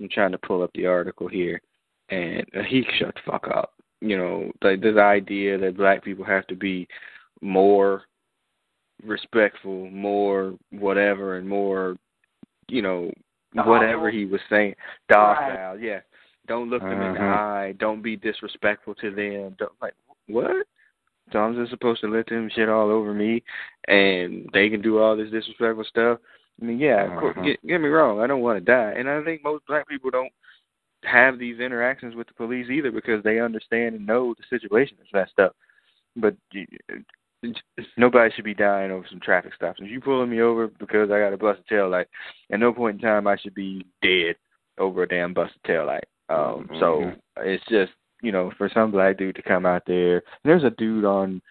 S2: I'm trying to pull up the article here and uh, he shut the fuck up. You know, like this idea that black people have to be more respectful, more whatever and more you know, whatever he was saying. Docile, yeah. Don't look them in the
S4: Mhm.
S2: eye. Don't be disrespectful to them. Don't like what? So I'm just supposed to let them shit all over me, and they can do all this disrespectful stuff. I mean, yeah, of course,
S4: Mhm.
S2: get, get me wrong. I don't want to die, and I think most black people don't have these interactions with the police either because they understand and know the situation is messed up. But nobody should be dying over some traffic stops. If you pulling me over because I got a busted tail light, at no point in time I should be dead over a damn busted tail light. Um, so
S4: Mhm.
S2: it's just you know for some black dude to come out there. There's a dude on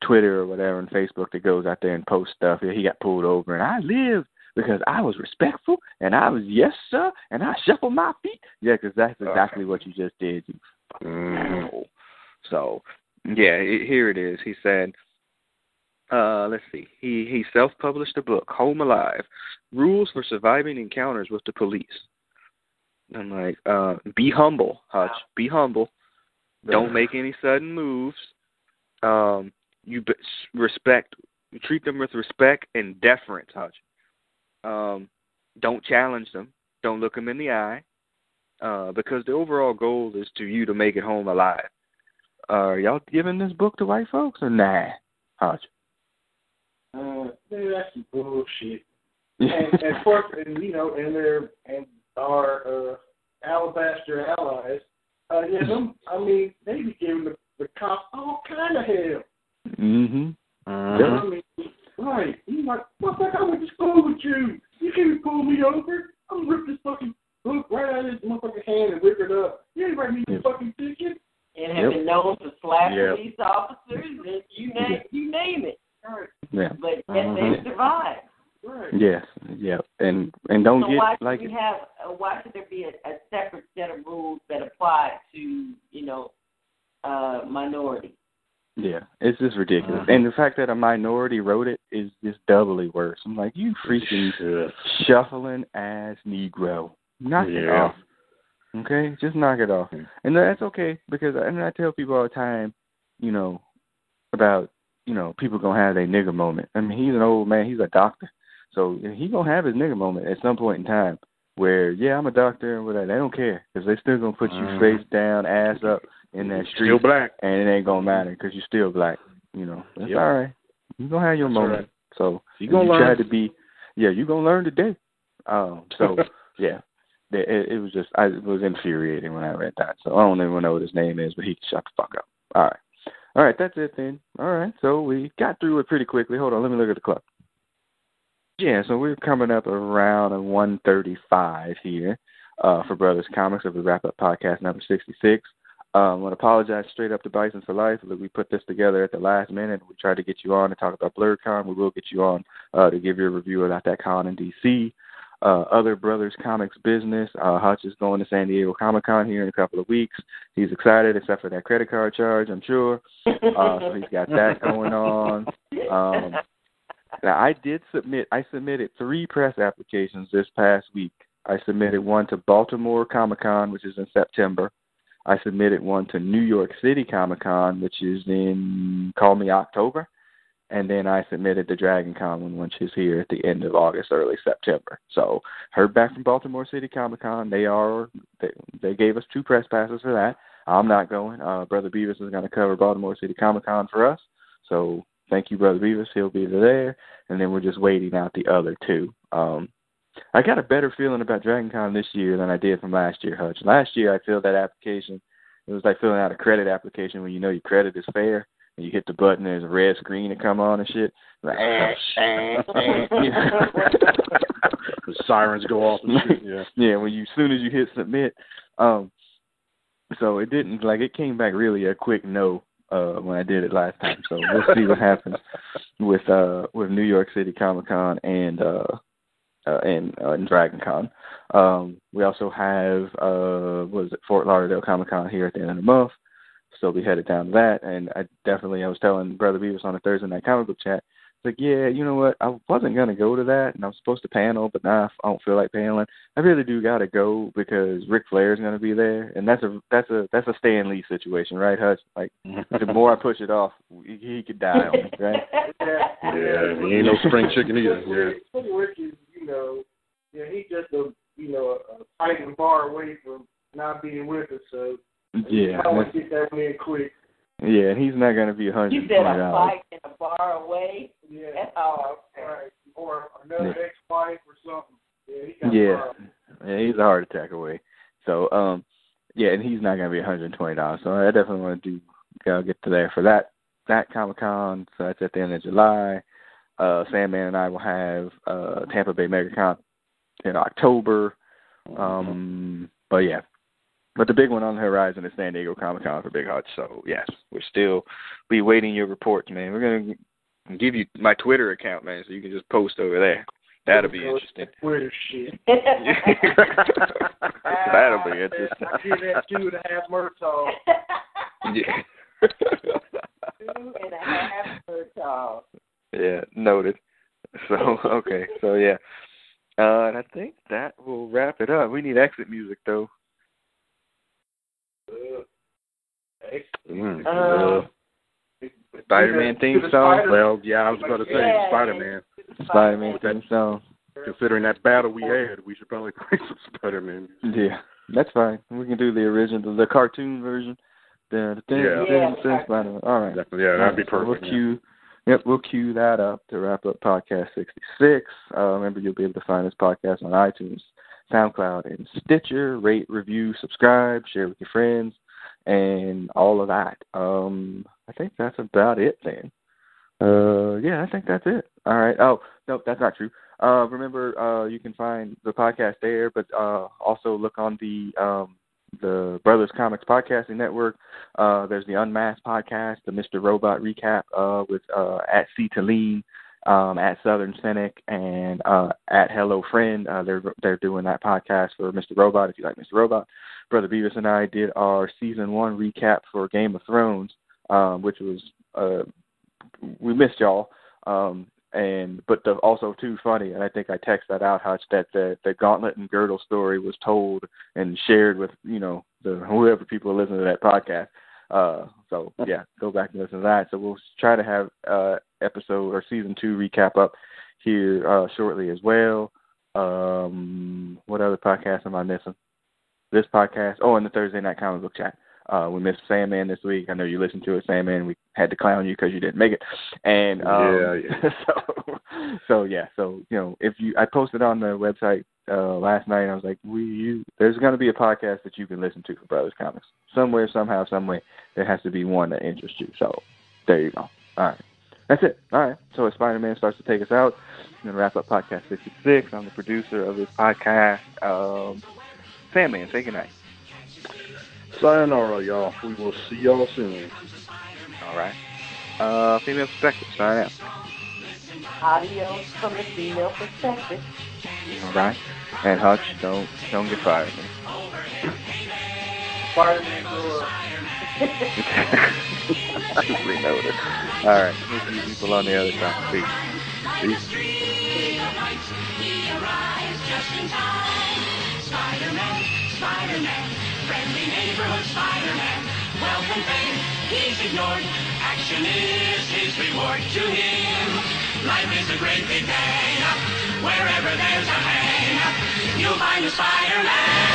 S2: Twitter or whatever and Facebook that goes out there and posts stuff. He got pulled over and I lived because I was respectful and I was yes sir and I shuffled my feet. Yeah, because that's exactly what you just did. You
S4: Mhm.
S2: So yeah, it, here it is. He said. Uh, let's see. He he self-published a book, Home Alive: Rules for Surviving Encounters with the Police. I'm like, uh, be humble, Hutch. Be humble. Don't make any sudden moves. Um, you be- respect, you treat them with respect and deference, Hutch. Um, don't challenge them. Don't look them in the eye, uh, because the overall goal is to you to make it home alive. are y'all giving this book to white folks or nah, Hutch?
S5: Uh, dude, that's some bullshit. and, and of course, and you know, and their and our uh, alabaster allies. Uh, yeah, them. I mean, they be giving the, the cops all kind of hell.
S2: mm-hmm.
S5: I mean, right? You like, what the hell went to school with you? You can't pull me over. I'm gonna rip this fucking book right out of this motherfucking hand and rip it up. You ain't writing me the
S2: Yep.
S5: fucking ticket.
S3: and have
S2: Yep.
S3: been known to slap
S4: Yep.
S3: police officers and you name you name it.
S2: Yeah.
S3: But yet
S2: Mhm.
S3: they survive.
S5: right.
S2: Yes. Yeah. And and don't
S3: so
S2: get
S3: why
S2: like
S3: we have uh, why should there be a, a separate set of rules that apply to you know uh minorities?
S2: yeah, it's just ridiculous.
S4: Mhm.
S2: And the fact that a minority wrote it is just doubly worse. I'm like, you freaking shuffling ass Negro. Knock it off. Okay? Just knock it off.
S4: Mhm.
S2: And that's okay because and I tell people all the time, you know, about, you know, people gonna have their nigger moment. I mean, he's an old man, he's a doctor. So he gonna have his nigger moment at some point in time where, yeah, I'm a doctor and whatever. They don't care because they still gonna put you
S4: Mhm.
S2: face down, ass up in that street,
S4: Still black.
S2: and it ain't gonna matter because you're still black. You know, that's
S4: Yep.
S2: all right. You gonna have your
S4: That's
S2: moment.
S4: right.
S2: So
S4: You gonna
S2: you
S4: learn.
S2: to be, yeah, you gonna learn today. Um, so yeah, it, it, it was just I it was infuriating when I read that. So I don't even know what his name is, but he shut the fuck up. All right, all right, that's it then. All right, so we got through it pretty quickly. Hold on, let me look at the clock. Yeah, so we're coming up around a 135 here uh, for Brothers Comics of the Wrap Up Podcast number 66. Um, I want to apologize straight up to Bison for Life. We put this together at the last minute. We tried to get you on to talk about Blerdcon. We will get you on uh, to give your review about that con in D.C. Uh, other Brothers Comics business. Uh, Hutch is going to San Diego Comic Con here in a couple of weeks. He's excited, except for that credit card charge, I'm sure. Uh, so he's got that going on. Um, now, I did submit. I submitted three press applications this past week. I submitted one to Baltimore Comic Con, which is in September. I submitted one to New York City Comic Con, which is in call me October, and then I submitted the Dragon Con which is here at the end of August, early September. So heard back from Baltimore City Comic Con. They are they, they gave us two press passes for that. I'm not going. Uh, Brother Beavis is going to cover Baltimore City Comic Con for us. So thank you, Brother Beavis. He'll be there, and then we're just waiting out the other two. Um, I got a better feeling about Dragon Con this year than I did from last year, Hutch. Last year I filled that application. It was like filling out a credit application when you know your credit is fair and you hit the button, there's a red screen to come on and shit. Like, eh, eh, eh.
S4: the sirens go off and shit. Yeah.
S2: yeah, when you as soon as you hit submit. Um so it didn't like it came back really a quick no uh when I did it last time. So we'll see what happens with uh with New York City Comic Con and uh uh and uh and Dragon Con. Um we also have uh what is it, Fort Lauderdale Comic Con here at the end of the month. So we headed down to that and I definitely I was telling Brother Beavis on a Thursday night comic book chat like, yeah, you know what? I wasn't gonna go to that, and I'm supposed to panel, but now I don't feel like paneling. I really do gotta go because Ric Flair's gonna be there, and that's a that's a that's a Stan Lee situation, right, Hutch? Like, the more I push it off, he, he could die on me, right?
S4: Yeah, he ain't no spring chicken either. Yeah.
S5: Pretty Rick is, you know, yeah, he's just a, you know, a fighting far away from not being with us, so
S2: Yeah,
S5: I want to get that win quick.
S2: yeah, and he's not gonna be a hundred
S3: You said a
S2: dollars.
S3: fight in a bar away.
S5: Yeah.
S3: That's all.
S5: Right. Or another
S2: Yeah.
S5: ex-wife or something. Yeah, he got
S2: Yeah, yeah, he's a heart attack away. So, um, yeah, and he's not gonna be a hundred and twenty dollars. So I definitely want to do gotta get to there for that that Comic Con. So that's at the end of July. Uh, Sandman and I will have uh Tampa Bay MegaCon in October. Um, but yeah, but the big one on the horizon is San Diego Comic Con for Big Hutch. So yes, we're still be waiting your reports, man. We're gonna give you my Twitter account, man, so you can just post over there. That'll be interesting.
S5: Twitter shit.
S2: That'll be interesting.
S5: I give that two and a half Murtaugh.
S2: Yeah.
S3: Two and a half Murtaugh.
S2: yeah, noted. So okay, so yeah. Uh and I think that will wrap it up. We need exit music though.
S4: Mm.
S3: Um,
S2: Spider Man theme
S5: To the
S2: song.
S5: Spider-
S4: Well, yeah, I was about to say
S3: Yeah,
S4: Spider Man.
S2: Spider Man theme song.
S4: Considering that battle we had, we should probably play some Spider Man.
S2: Yeah. That's fine. We can do the original the cartoon version. The the
S4: Yeah.
S3: Yeah.
S2: Spider Man. All right.
S4: Definitely, yeah, that'd be
S2: So
S4: perfect.
S2: We'll cue, yep, we'll cue that up to wrap up podcast 66. Uh, remember, you'll be able to find this podcast on iTunes, SoundCloud, and Stitcher. Rate, review, subscribe, share with your friends, and all of that. Um, I think that's about it then. Uh, yeah, I think that's it. All right. Oh, no, that's not true. Uh, remember, uh, you can find the podcast there, but uh, also look on the um, the Brothers Comics Podcasting Network. Uh, there's the Unmasked podcast, the Mr. Robot recap uh, with uh, at C um, at Southern Cynic, and uh, at Hello Friend. Uh, they're they're doing that podcast for Mr. Robot. If you like Mr. Robot, Brother Beavis and I did our season one recap for Game of Thrones, um, which was uh, we missed y'all. Um, and but the, also too funny, and I think I text that out, Hutch, that the the Gauntlet and Girdle story was told and shared with you know the whoever people listen to that podcast. Uh, so yeah, go back and listen to that. So we'll try to have uh episode or season two recap up here uh shortly as well. Um, what other podcast am I missing? This podcast. Oh, and the Thursday night comic book chat. Uh, we missed Sandman this week. I know you listened to it, Sandman. We had to clown you because you didn't make it. And um,
S4: Yeah, yeah.
S2: so, so yeah. So you know, if you, I posted on the website uh, last night. I was like, we, you, there's going to be a podcast that you can listen to for Brothers Comics somewhere, somehow, some way. There has to be one that interests you. So there you go. All right. That's it. All right. So as Spider Man starts to take us out, I'm going to wrap up podcast 66. I'm the producer of this podcast. Um, Sandman, say goodnight.
S4: Sayonara, y'all. We will see y'all soon.
S2: All right. Uh, female perspective, sign out.
S3: Audio from the female perspective.
S2: Right. And Hutch, don't don't get fired.
S5: Grew up.
S2: we. All right. We'll see people on the other side. Peace. Peace.
S8: Spider-Man, Spider-Man, friendly neighborhood Spider-Man. Fame, he's ignored. Action is his reward to him. Life is a great big. Wherever there's a hang, you'll find a Spider-Man.